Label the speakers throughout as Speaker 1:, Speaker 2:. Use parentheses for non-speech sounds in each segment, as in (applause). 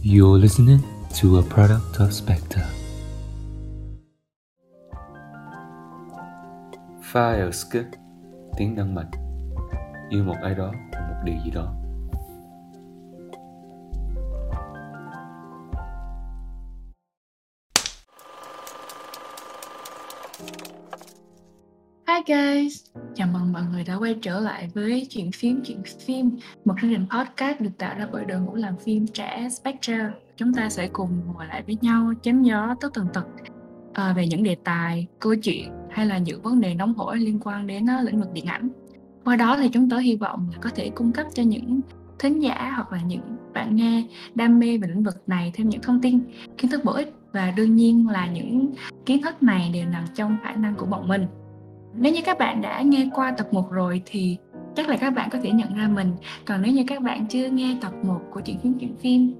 Speaker 1: You're listening to a product of Spectre. Fire skip, tiếng đăng mạch, yêu một ai đó, một điều gì đó.
Speaker 2: Hi guys, chào mừng mọi người đã quay trở lại với chuyện phim chuyện phim, một chương trình podcast được tạo ra bởi đội ngũ làm phim trẻ Spectre. Chúng ta sẽ cùng ngồi lại với nhau chém gió tất tần tật à, về những đề tài, câu chuyện hay là những vấn đề nóng hổi liên quan đến uh, lĩnh vực điện ảnh. Qua đó thì chúng tôi hy vọng là có thể cung cấp cho những thính giả hoặc là những bạn nghe đam mê về lĩnh vực này thêm những thông tin, kiến thức bổ ích và đương nhiên là những kiến thức này đều nằm trong khả năng của bọn mình nếu như các bạn đã nghe qua tập 1 rồi thì chắc là các bạn có thể nhận ra mình. Còn nếu như các bạn chưa nghe tập 1 của chuyện phim chuyện phim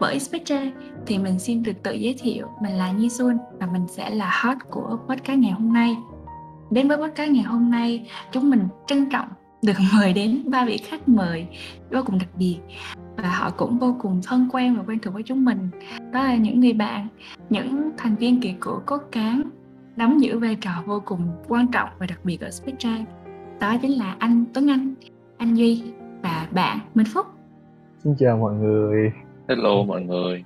Speaker 2: bởi Spectre thì mình xin được tự giới thiệu, mình là Nhi Xuân và mình sẽ là host của podcast ngày hôm nay. Đến với podcast ngày hôm nay, chúng mình trân trọng được (laughs) mời đến ba vị khách mời vô cùng đặc biệt và họ cũng vô cùng thân quen và quen thuộc với chúng mình. Đó là những người bạn, những thành viên kỳ cựu cốt cán đóng giữ vai trò vô cùng quan trọng và đặc biệt ở Spectre đó chính là anh Tuấn Anh, anh Duy và bạn Minh Phúc.
Speaker 3: Xin chào mọi người.
Speaker 4: Hello mọi người.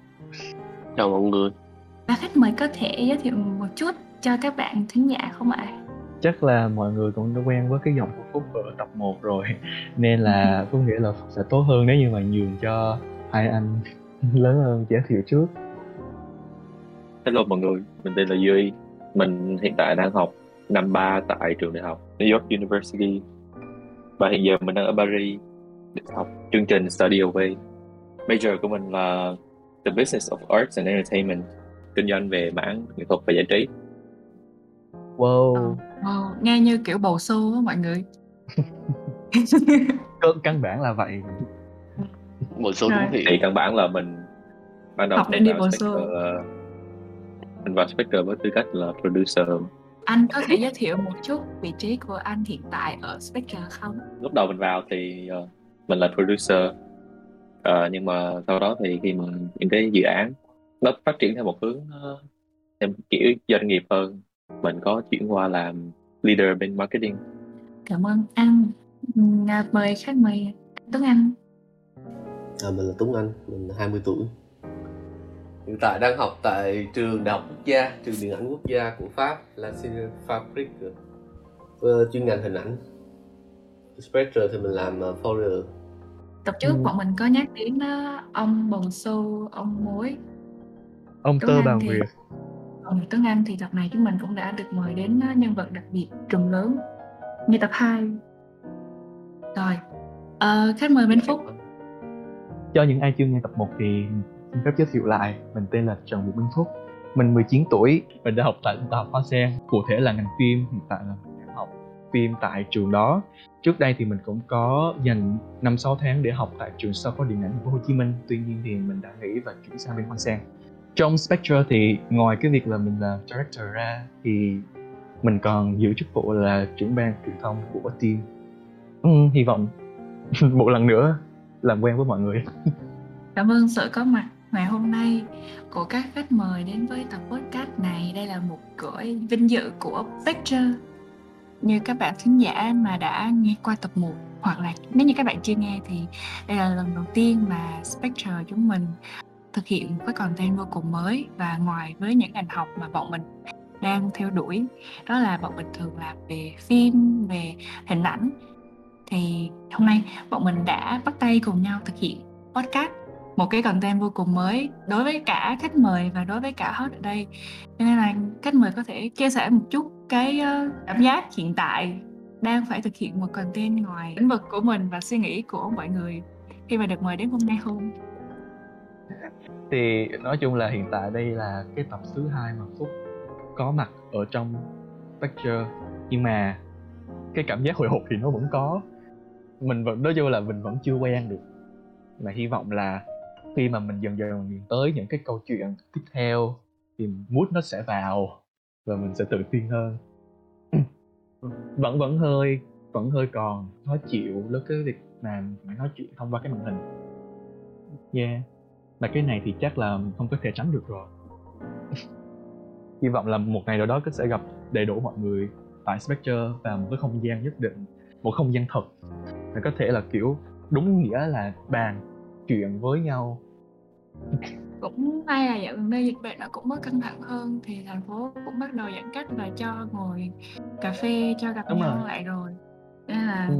Speaker 5: Chào mọi người.
Speaker 2: Và khách mời có thể giới thiệu một chút cho các bạn thính giả không ạ?
Speaker 3: Chắc là mọi người cũng đã quen với cái giọng của Phúc ở tập 1 rồi (laughs) Nên là (laughs) Phúc nghĩ là Phúc sẽ tốt hơn nếu như mà nhường cho hai anh lớn hơn giới thiệu trước
Speaker 4: Hello mọi người, mình tên là Duy mình hiện tại đang học năm ba tại trường đại học New York University và hiện giờ mình đang ở Paris để học chương trình Study Away. Major của mình là The Business of Arts and Entertainment, kinh doanh về mảng nghệ thuật và giải trí.
Speaker 3: Wow.
Speaker 2: Ờ, wow, nghe như kiểu bầu xô á mọi người. (laughs)
Speaker 3: Cơ, căn bản là vậy.
Speaker 5: Bầu xô đúng.
Speaker 4: Thì căn bản là mình ban đầu
Speaker 2: Học để đi bầu xô.
Speaker 4: Mình vào Spectre với tư cách là producer.
Speaker 2: Anh có thể giới thiệu một chút vị trí của anh hiện tại ở Spectre không?
Speaker 4: Lúc đầu mình vào thì ờ, mình là producer Ờ, nhưng mà sau đó thì khi mà những cái dự án nó phát triển theo một hướng nó theo kiểu doanh nghiệp hơn mình có chuyển qua làm leader bên marketing
Speaker 2: Cảm ơn anh. À, Mời khách mời Tuấn Anh.
Speaker 5: À, mình là Tuấn Anh, mình 20 tuổi. Hiện tại đang học tại trường Đại học Quốc gia, trường điện ảnh quốc gia của Pháp là Cine Fabrique. Ờ, chuyên ngành hình ảnh. Spectre thì mình làm uh, folder.
Speaker 2: Tập trước
Speaker 3: Ừ.
Speaker 2: bọn mình có nhắc đến ờ, ông bầu xô, ông mối
Speaker 3: Ông
Speaker 2: Tuấn
Speaker 3: Tơ
Speaker 2: Anh thì-
Speaker 3: Nguyệt.
Speaker 2: Còn Tuấn Anh thì tập này chúng mình cũng đã được mời đến ờ, nhân vật đặc biệt trùm lớn như tập 2 Rồi, ờ, khách mời Minh Phúc
Speaker 3: Cho những ai chưa nghe tập 1 thì xin phép giới thiệu lại. Mình tên là Trần Vũ Minh Phúc. Mình 19 tuổi, mình đã học tại Đại học Hoa Sen, cụ thể là ngành phim, hiện tại là mình đang học phim tại trường đó. Trước đây thì mình cũng có dành 5-6 tháng để học tại trường phó điện ảnh thành phố Hồ Chí Minh. Tuy nhiên thì mình đã nghỉ và chuyển sang bên Hoa Sen. Trong Spectre thì ngoài cái việc là mình là director ra thì mình còn giữ chức vụ là trưởng ban truyền thông của team. Ừ, hy vọng (laughs) một lần nữa làm quen với mọi người.
Speaker 2: Cảm ơn sự có mặt ngày hôm nay của các khách mời đến với tập podcast này. Đây là một cõi vinh dự của Spectre. Như các bạn khán giả mà đã nghe qua tập 1 hoặc là nếu như các bạn chưa nghe thì đây là lần đầu tiên mà Spectre chúng mình thực hiện một cái content vô cùng mới và ngoài với những ngành học mà bọn mình đang theo đuổi đó là bọn mình thường làm về phim, về hình ảnh thì hôm nay bọn mình đã bắt tay cùng nhau thực hiện podcast một cái content vô cùng mới đối với cả khách mời và đối với cả host ở đây. Cho nên là khách mời có thể chia sẻ một chút cái ờ, cảm giác hiện tại đang phải thực hiện một content ngoài lĩnh vực của mình và suy nghĩ của mọi người khi mà được mời đến hôm nay không?
Speaker 3: Thì nói chung là hiện tại đây là cái tập thứ hai mà phúc có mặt ở trong Spectre nhưng mà cái cảm giác hồi hộp thì nó vẫn có. Mình vẫn, nói chung là mình vẫn chưa quen được. Mà hy vọng là khi mà mình dần dần nhìn tới những cái câu chuyện tiếp theo thì mood nó sẽ vào và mình sẽ tự tin hơn. Vẫn vẫn hơi vẫn hơi còn khó chịu với cái việc mà phải nói chuyện thông qua cái màn hình. Yeah. Mà cái này thì chắc là không có thể tránh được rồi. (laughs) Hy vọng là một ngày nào đó sẽ gặp đầy đủ mọi người tại Spectre và một cái không gian nhất định một không gian thật. Và có thể là kiểu đúng nghĩa là bàn chuyện với nhau
Speaker 2: cũng may là dạo gần đây dịch bệnh nó cũng bớt căng thẳng hơn thì thành phố cũng bắt đầu giãn cách và cho ngồi cà phê cho gặp
Speaker 3: Đúng
Speaker 2: nhau
Speaker 3: rồi.
Speaker 2: lại rồi. Nên là
Speaker 3: ừ.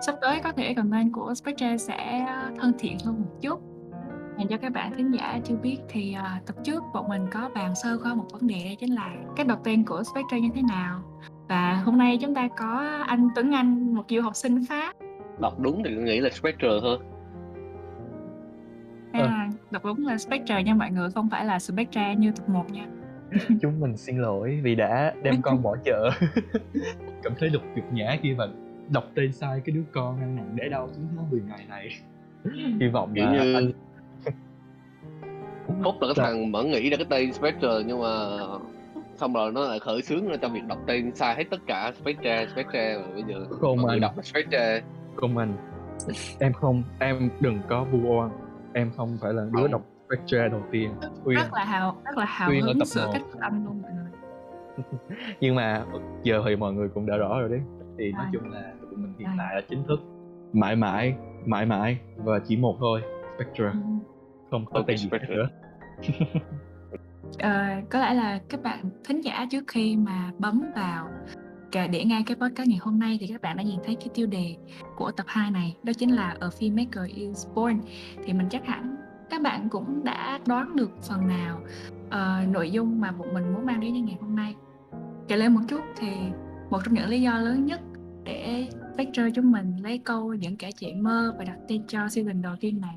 Speaker 2: sắp tới có thể content của Spectre sẽ thân thiện hơn một chút. Dành cho các bạn thính giả chưa biết thì à, tập trước bọn mình có bàn sơ qua một vấn đề đó chính là cách đọc tên của Spectre như thế nào. Và hôm nay chúng ta có anh Tuấn Anh một du học sinh Pháp.
Speaker 5: Đọc đúng thì nghĩ là Spectre thôi.
Speaker 2: Là đọc đúng là Spectre nha mọi người không phải là Spectre như tập 1 nha.
Speaker 3: Chúng mình xin lỗi vì đã đem con bỏ chợ. (laughs) Cảm thấy đục nhục nhã khi mà đọc tên sai cái đứa con ăn nặng để đau 9 tháng 10 ngày này. Hy vọng
Speaker 5: kiểu
Speaker 3: là
Speaker 5: như
Speaker 3: anh
Speaker 5: Phúc là cái thằng vẫn nghĩ ra cái tên Spectre nhưng mà xong rồi nó lại khởi xướng ra trong việc đọc tên sai hết tất cả Spectre Spectre và bây giờ
Speaker 3: Không anh.
Speaker 5: đọc là Spectre.
Speaker 3: Không anh em không em đừng có vu oan em không phải là đứa đọc Spectre đầu tiên. Uyên.
Speaker 2: Rất là hào rất là hào
Speaker 3: Uyên ở
Speaker 2: hứng
Speaker 3: một.
Speaker 2: cách âm luôn mọi người. (laughs)
Speaker 3: Nhưng mà giờ thì mọi người cũng đã rõ rồi đấy. Thì nói chung là tụi mình hiện tại là chính thức mãi mãi mãi mãi và chỉ một thôi Spectre.
Speaker 2: Ừ.
Speaker 3: không có
Speaker 5: Ok,
Speaker 3: tên gì nữa. (laughs)
Speaker 2: Ờ, có lẽ là các bạn thính giả trước khi mà bấm vào để ngay cái podcast ngày hôm nay thì các bạn đã nhìn thấy cái tiêu đề của tập 2 này đó chính là A Filmmaker is Born. Thì mình chắc hẳn các bạn cũng đã đoán được phần nào uh, nội dung mà bọn mình muốn mang đến cho ngày hôm nay. Kể lên một chút thì một trong những lý do lớn nhất để vector chúng mình lấy câu những kẻ chạy mơ và đặt tên cho season đầu tiên này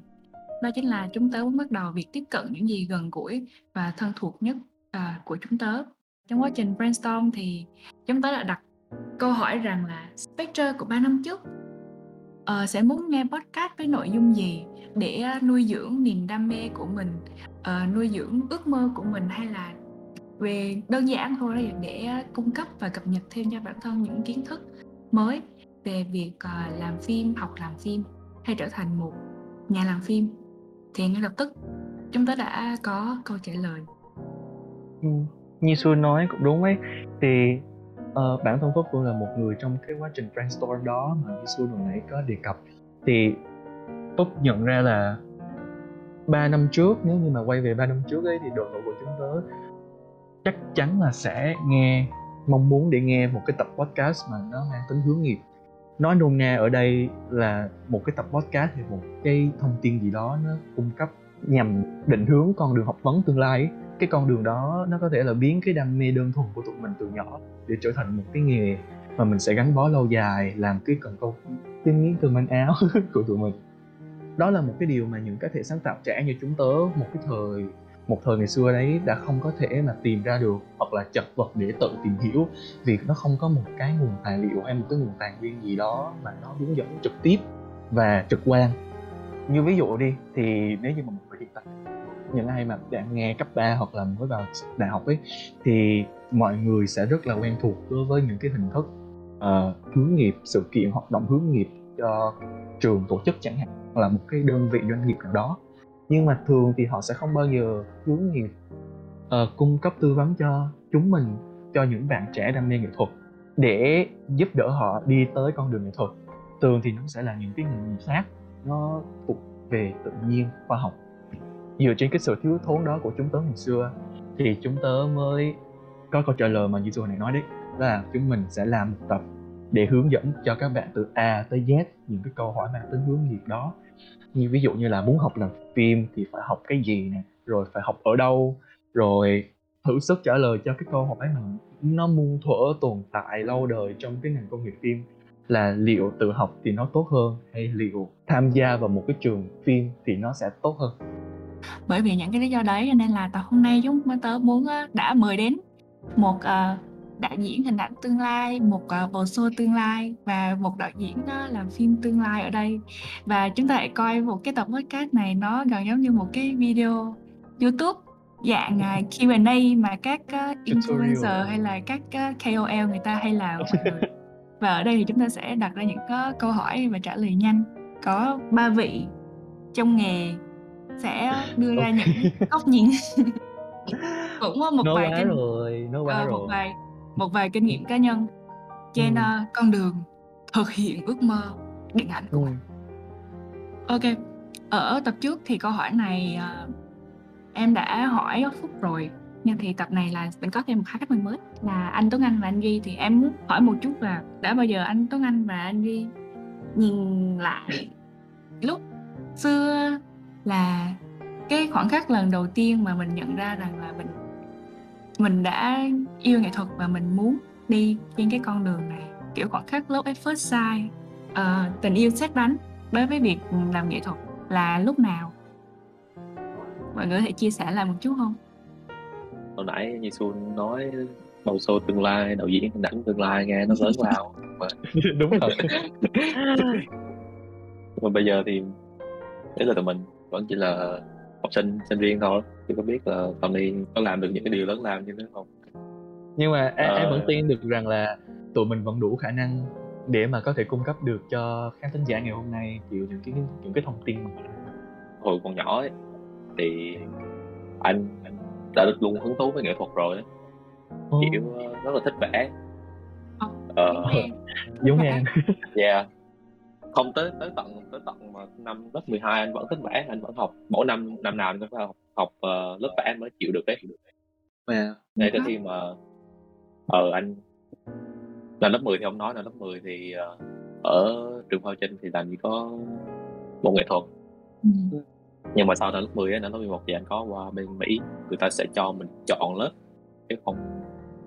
Speaker 2: đó chính là chúng tớ muốn bắt đầu việc tiếp cận những gì gần gũi và thân thuộc nhất uh, của chúng tớ trong quá trình brainstorm thì chúng ta đã đặt câu hỏi rằng là Spectre của 3 năm trước uh, sẽ muốn nghe podcast với nội dung gì để ờ, nuôi dưỡng niềm đam mê của mình uh, nuôi dưỡng ước mơ của mình hay là về đơn giản thôi là để cung cấp và cập nhật thêm cho bản thân những kiến thức mới về việc uh, làm phim học làm phim hay trở thành một nhà làm phim. Thì ngay lập tức chúng ta đã có câu trả lời.
Speaker 3: Ừ, như Xuân nói cũng đúng ấy. Thì uh, bản thân Phúc cũng là một người trong cái quá trình brainstorm đó mà như Xuân hồi nãy có đề cập. Thì Phúc nhận ra là 3 năm trước nếu như mà quay về 3 năm trước ấy thì đội ngũ của chúng tớ chắc chắn là sẽ nghe mong muốn để nghe một cái tập podcast mà nó mang tính hướng nghiệp. Nói nôm na ở đây là một cái tập podcast thì một cái thông tin gì đó nó cung cấp nhằm định hướng con đường học vấn tương lai ấy cái con đường đó nó có thể là biến cái đam mê đơn thuần của tụi mình từ nhỏ để trở thành một cái nghề mà mình sẽ gắn bó lâu dài, làm cái cần câu kim miếng từ manh áo (laughs) của tụi mình. Đó là một cái điều mà những cá thể sáng tạo trẻ như chúng tớ một cái thời, một thời ngày xưa đấy đã không có thể mà tìm ra được hoặc là chật vật để tự tìm hiểu vì nó không có một cái nguồn tài liệu hay một cái nguồn tài nguyên gì đó mà nó hướng dẫn trực tiếp và trực quan. Như ví dụ đi, thì nếu như mà một những ai mà đã nghe cấp 3 hoặc là mới vào đại học ấy thì mọi người sẽ rất là quen thuộc đối với những cái hình thức uh, hướng nghiệp sự kiện hoạt động hướng nghiệp cho trường tổ chức chẳng hạn hoặc là một cái đơn vị doanh nghiệp nào đó. Nhưng mà thường thì họ sẽ không bao giờ hướng nghiệp uh, cung cấp tư vấn cho chúng mình cho những bạn trẻ đam mê nghệ thuật để giúp đỡ họ đi tới con đường nghệ thuật. Thường thì nó sẽ là những cái nghề nghiệp khác nó thuộc về tự nhiên khoa học dựa trên cái sự thiếu thốn đó của chúng tớ ngày xưa, thì chúng tớ mới có câu trả lời mà như hồi này nói đấy là chúng mình sẽ làm một tập để hướng dẫn cho các bạn từ A tới Z những cái câu hỏi mang tính hướng nghiệp đó. Như ví dụ như là muốn học làm phim thì phải học cái gì nè, rồi phải học ở đâu, rồi thử sức trả lời cho cái câu hỏi mà nó muôn thuở tồn tại lâu đời trong cái ngành công nghiệp phim là liệu tự học thì nó tốt hơn hay liệu tham gia vào một cái trường phim thì nó sẽ tốt hơn?
Speaker 2: Bởi vì những cái lý do đấy cho nên là tập hôm nay chúng tớ muốn ờ, đã mời đến một ờ, đạo diễn hình ảnh tương lai một uh, bồ show tương lai và một đạo diễn ờ, làm phim tương lai ở đây. Và chúng ta hãy coi một cái tập podcast này nó gần giống như một cái video YouTube dạng uh, Q&A mà các uh, influencer hay là các uh, KOL người ta hay làm. Và ở đây thì chúng ta sẽ đặt ra những uh, câu hỏi và trả lời nhanh. Có ba vị trong nghề sẽ (laughs) đưa ra những góc nhìn (laughs) cũng một
Speaker 3: nói
Speaker 2: vài
Speaker 3: quá
Speaker 2: kinh
Speaker 3: rồi nói quá
Speaker 2: ờ,
Speaker 3: rồi
Speaker 2: một vài một vài kinh nghiệm cá nhân trên
Speaker 3: Ừ.
Speaker 2: ờ, con đường thực hiện ước mơ điện ảnh của
Speaker 3: ừ.
Speaker 2: mình. Ok, ở tập trước thì câu hỏi này ờ, em đã hỏi Phúc rồi nhưng thì tập này là mình có thêm một hai khách mời mới là anh Tuấn Anh và anh Duy thì em muốn hỏi một chút là đã bao giờ anh Tuấn Anh và anh Duy nhìn lại lúc xưa là cái khoảnh khắc lần đầu tiên mà mình nhận ra rằng là mình mình đã yêu nghệ thuật và mình muốn đi trên cái con đường này. Kiểu khoảnh khắc love at first sight ờ, tình yêu xét đánh đối với việc làm nghệ thuật là lúc nào? Mọi người có thể chia sẻ lại một chút không?
Speaker 4: Hồi nãy như xuân nói bầu sô tương lai đạo diễn hình ảnh tương lai nghe nó lớn lao. Mà (laughs)
Speaker 3: đúng rồi.
Speaker 4: Mà bây giờ thì đấy là tụi mình vẫn chỉ là học sinh sinh viên thôi. Chưa có biết là Tony có làm được những cái điều lớn lao như thế không?
Speaker 3: Nhưng mà em, em
Speaker 4: Ờ.
Speaker 3: vẫn tin được rằng là tụi mình vẫn đủ khả năng để mà có thể cung cấp được cho khán thính giả ngày hôm nay kiểu những cái những cái thông tin mà
Speaker 4: hồi còn nhỏ ấy, thì anh đã được luôn hứng thú với nghệ thuật rồi ấy. kiểu ờ, rất là thích vẽ.
Speaker 2: Ờ,
Speaker 4: ờ,
Speaker 2: em. (laughs)
Speaker 3: Giống em.
Speaker 4: Yeah không tới tới tận tới tận mà năm lớp 12 anh vẫn thích vẽ anh vẫn học. Mỗi năm năm nào anh cũng phải học học ờ, lớp vẽ anh mới chịu được đấy.
Speaker 3: Mà
Speaker 4: ngay tới khi mà ờ anh là lớp 10 thì ông nói là lớp 10 thì ờ, ở trường Hoa Trinh thì làm gì có môn nghệ thuật.
Speaker 2: Ừ.
Speaker 4: nhưng mà sau đó lớp 10 á đến lớp 11 thì anh có qua bên Mỹ. Người ta sẽ cho mình chọn lớp. Chứ không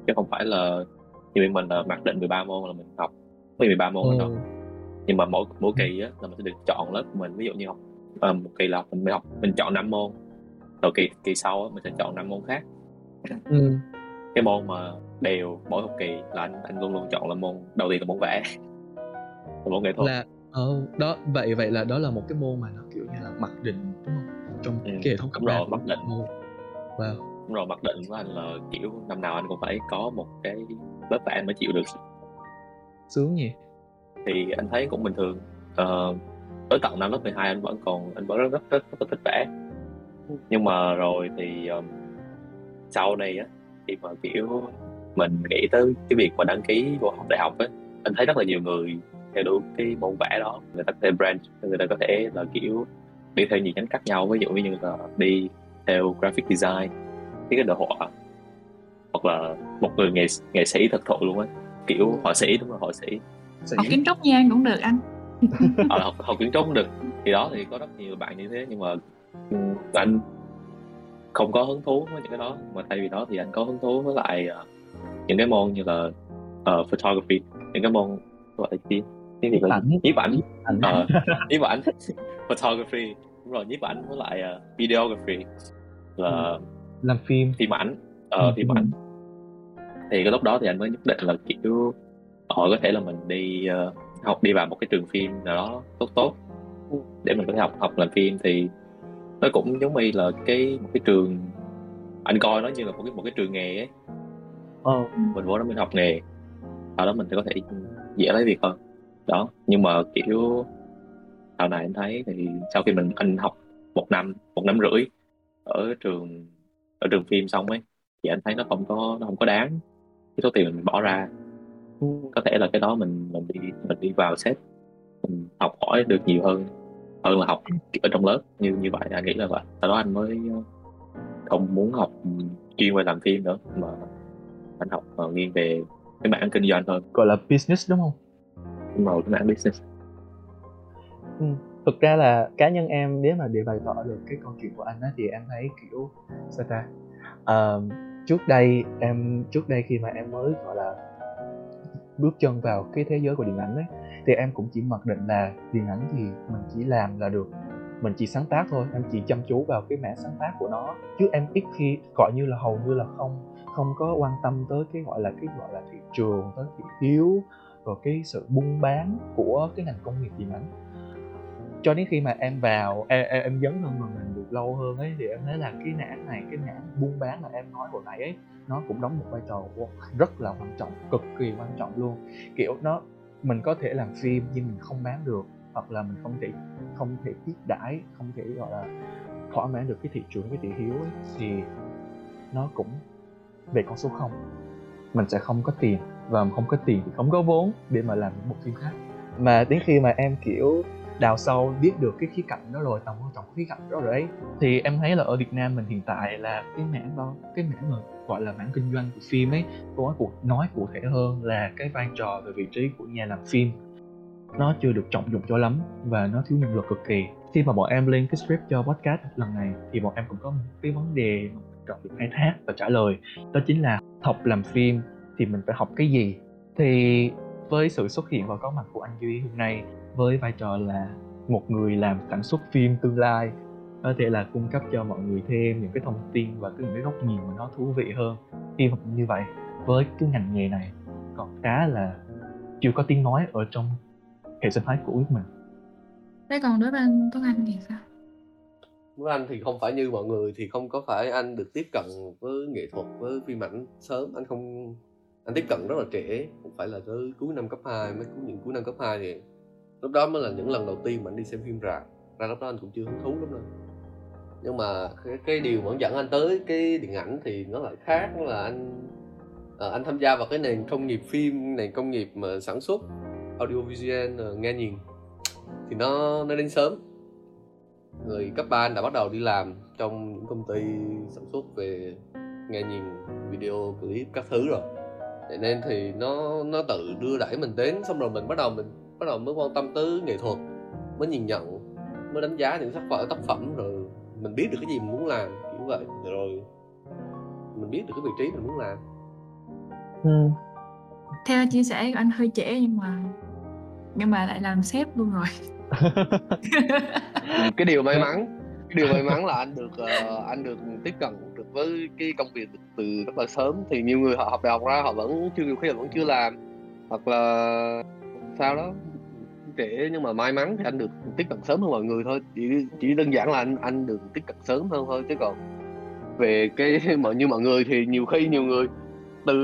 Speaker 4: chứ không phải là như bên mình là mặc định 13 môn là mình học. Với 13 môn
Speaker 3: ừ.
Speaker 4: Nhưng mà mỗi mỗi kỳ á là mình sẽ được chọn lớp của mình ví dụ như học ờ, một kỳ là mình học mình chọn 5 môn. Rồi kỳ kỳ sau á, mình sẽ chọn 5 môn khác.
Speaker 3: Ừ.
Speaker 4: cái môn mà đều mỗi học kỳ là anh anh luôn luôn chọn là môn đầu tiên là môn vẽ. (laughs) Là môn nghệ thuật.
Speaker 3: Là ờ, đó vậy vậy là đó là một cái môn mà nó kiểu như là mặc định đúng không? Trong
Speaker 4: Ừ,
Speaker 3: cái hệ thống cấp
Speaker 4: rồi, mặc định.
Speaker 3: môn. wow.
Speaker 4: Đúng rồi mặc định của anh là kiểu năm nào anh cũng phải có một cái lớp vẽ mới chịu được.
Speaker 3: Sướng nhỉ
Speaker 4: thì anh thấy cũng bình thường. Ờ, tới tận năm lớp 12 anh vẫn còn anh vẫn rất rất rất, rất, thích vẽ. Nhưng mà rồi thì um, sau này á khi mà kiểu mình nghĩ tới cái việc mà đăng ký vô học đại học á anh thấy rất là nhiều người theo đuổi cái môn vẽ đó. Người ta có thể branch người ta có thể là kiểu đi theo nhiều nhánh khác nhau. Ví dụ như là đi theo graphic design kế đồ họa hoặc là một người nghệ nghệ sĩ thực thụ luôn á. Kiểu họa sĩ đúng là họa sĩ
Speaker 3: Sĩ.
Speaker 2: học kiến trúc nha anh cũng được anh. (laughs)
Speaker 4: Ờ, học, học kiến trúc cũng được. Thì đó thì có rất nhiều bạn như thế nhưng mà ừ, anh không có hứng thú với những cái đó. Mà thay vì đó thì anh có hứng thú với lại ờ, những cái môn như là ờ, photography những cái môn gọi là gì? Gì
Speaker 3: Nhiếp
Speaker 4: là
Speaker 3: ảnh.
Speaker 4: nhiếp ảnh. Ờ, (laughs) nhiếp ảnh. Photography. Đúng rồi nhiếp ảnh với lại ờ, videography. Là
Speaker 3: làm phim.
Speaker 4: phim ảnh. Ờ,
Speaker 3: Ừ,
Speaker 4: phim
Speaker 3: ừ.
Speaker 4: ảnh. Thì cái lúc đó thì anh mới nhất định là kiểu họ có thể là mình đi ờ, học đi vào một cái trường phim nào đó tốt tốt. Để mình có thể học học làm phim thì nó cũng giống như là cái một cái trường anh coi nó như là một cái một cái trường nghề ấy.
Speaker 3: Ờ.
Speaker 4: Mình vô đó mình học nghề sau đó mình sẽ có thể dễ lấy việc hơn. Đó nhưng mà kiểu sau này anh thấy thì sau khi mình anh học một năm một năm rưỡi ở trường ở trường phim xong ấy thì anh thấy nó không có nó không có đáng. Cái số tiền mình bỏ ra có thể là cái đó mình mình đi mình đi vào set mình học hỏi được nhiều hơn hơn là học ở trong lớp như như vậy anh nghĩ là vậy. Sau đó anh mới không muốn học ừ, chuyên về làm phim nữa mà anh học ờ, nghiêng về cái mảng kinh doanh hơn
Speaker 3: gọi là business đúng không?
Speaker 4: Đúng rồi cái mảng business.
Speaker 3: Thực ra là cá nhân em nếu mà để bày tỏ được cái câu chuyện của anh á thì em thấy kiểu sao ta? Ờ, trước đây em trước đây khi mà em mới gọi là bước chân vào cái thế giới của điện ảnh ấy thì em cũng chỉ mặc định là điện ảnh thì mình chỉ làm là được. Mình chỉ sáng tác thôi, em chỉ chăm chú vào cái mảng sáng tác của nó. Chứ em ít khi, gọi như là hầu như là không không có quan tâm tới cái gọi là cái gọi là thị trường, tới thị hiếu, rồi cái sự buôn bán của cái ngành công nghiệp điện ảnh cho đến khi mà em vào em, em, em dấn thân vào mình được lâu hơn ấy thì em thấy là cái nhãn này cái nhãn buôn bán mà em nói hồi nãy ấy nó cũng đóng một vai trò rất là quan trọng cực kỳ quan trọng luôn. Kiểu nó mình có thể làm phim nhưng mình không bán được hoặc là mình không thể không thể tiếp đãi không thể gọi là thỏa mãn được cái thị trường cái thị hiếu ấy, thì nó cũng về con số không. Mình sẽ không có tiền và không có tiền thì không có vốn để mà làm một bộ phim khác. Mà đến khi mà em kiểu đào sâu biết được cái khía cạnh đó rồi, tầm quan trọng khía cạnh đó rồi ấy. Thì em thấy là ở Việt Nam mình hiện tại là cái mảng đó, cái mảng mà gọi là mảng kinh doanh của phim ấy, có cuộc, nói cụ thể hơn là cái vai trò về vị trí của nhà làm phim. Nó chưa được trọng dụng cho lắm và nó thiếu nhân lực cực kỳ. Khi mà bọn em lên cái script cho podcast lần này thì bọn em cũng có một cái vấn đề mà cần được khai thác và trả lời. Đó chính là học làm phim thì mình phải học cái gì? Thì với sự xuất hiện và có mặt của anh duy hôm nay với vai trò là một người làm sản xuất phim tương lai. Có thể là cung cấp cho mọi người thêm những cái thông tin và cái những cái góc nhìn mà nó thú vị hơn. Khi học như vậy. Với cái ngành nghề này còn khá là chưa có tiếng nói ở trong hệ sinh thái của nước mình
Speaker 2: thế còn đối với anh Tuấn Anh thì sao?
Speaker 5: Với anh thì không phải như mọi người thì không có phải anh được tiếp cận với nghệ thuật với phim ảnh sớm. Anh không anh tiếp cận rất là trẻ cũng phải là tới cuối năm cấp 2 mới cuối những cuối năm cấp 2 thì lúc đó mới là những lần đầu tiên mà anh đi xem phim rạp. Ra lúc đó anh cũng chưa hứng thú lắm đâu. Nhưng mà cái, cái điều vẫn dẫn anh tới cái điện ảnh thì nó lại khác là anh à, anh tham gia vào cái nền công nghiệp phim nền công nghiệp mà sản xuất audiovisual ờ, nghe nhìn. Thì nó nó đến sớm. Người cấp 3 anh đã bắt đầu đi làm trong những công ty sản xuất về nghe nhìn video clip các thứ rồi. Vậy nên thì nó nó tự đưa đẩy mình đến xong rồi mình bắt đầu mình bắt đầu mới quan tâm tới nghệ thuật mới nhìn nhận mới đánh giá những tác phẩm tác phẩm rồi mình biết được cái gì mình muốn làm kiểu vậy. Rồi mình biết được cái vị trí mình muốn làm.
Speaker 3: Ừ.
Speaker 2: theo chia sẻ của anh hơi trẻ nhưng mà nhưng mà lại làm sếp luôn rồi. (laughs) (laughs)
Speaker 5: Cái điều may mắn cái điều may mắn là anh được uh, anh được tiếp cận với cái công việc từ, rất là sớm. Thì nhiều người họ học đại học ra họ vẫn chưa nhiều khi là vẫn chưa làm. Hoặc là sao đó trẻ nhưng mà may mắn thì anh được tiếp cận sớm hơn mọi người thôi. Chỉ chỉ đơn giản là anh anh được tiếp cận sớm hơn thôi. Chứ còn về cái (laughs) mọi như mọi người thì nhiều khi nhiều người từ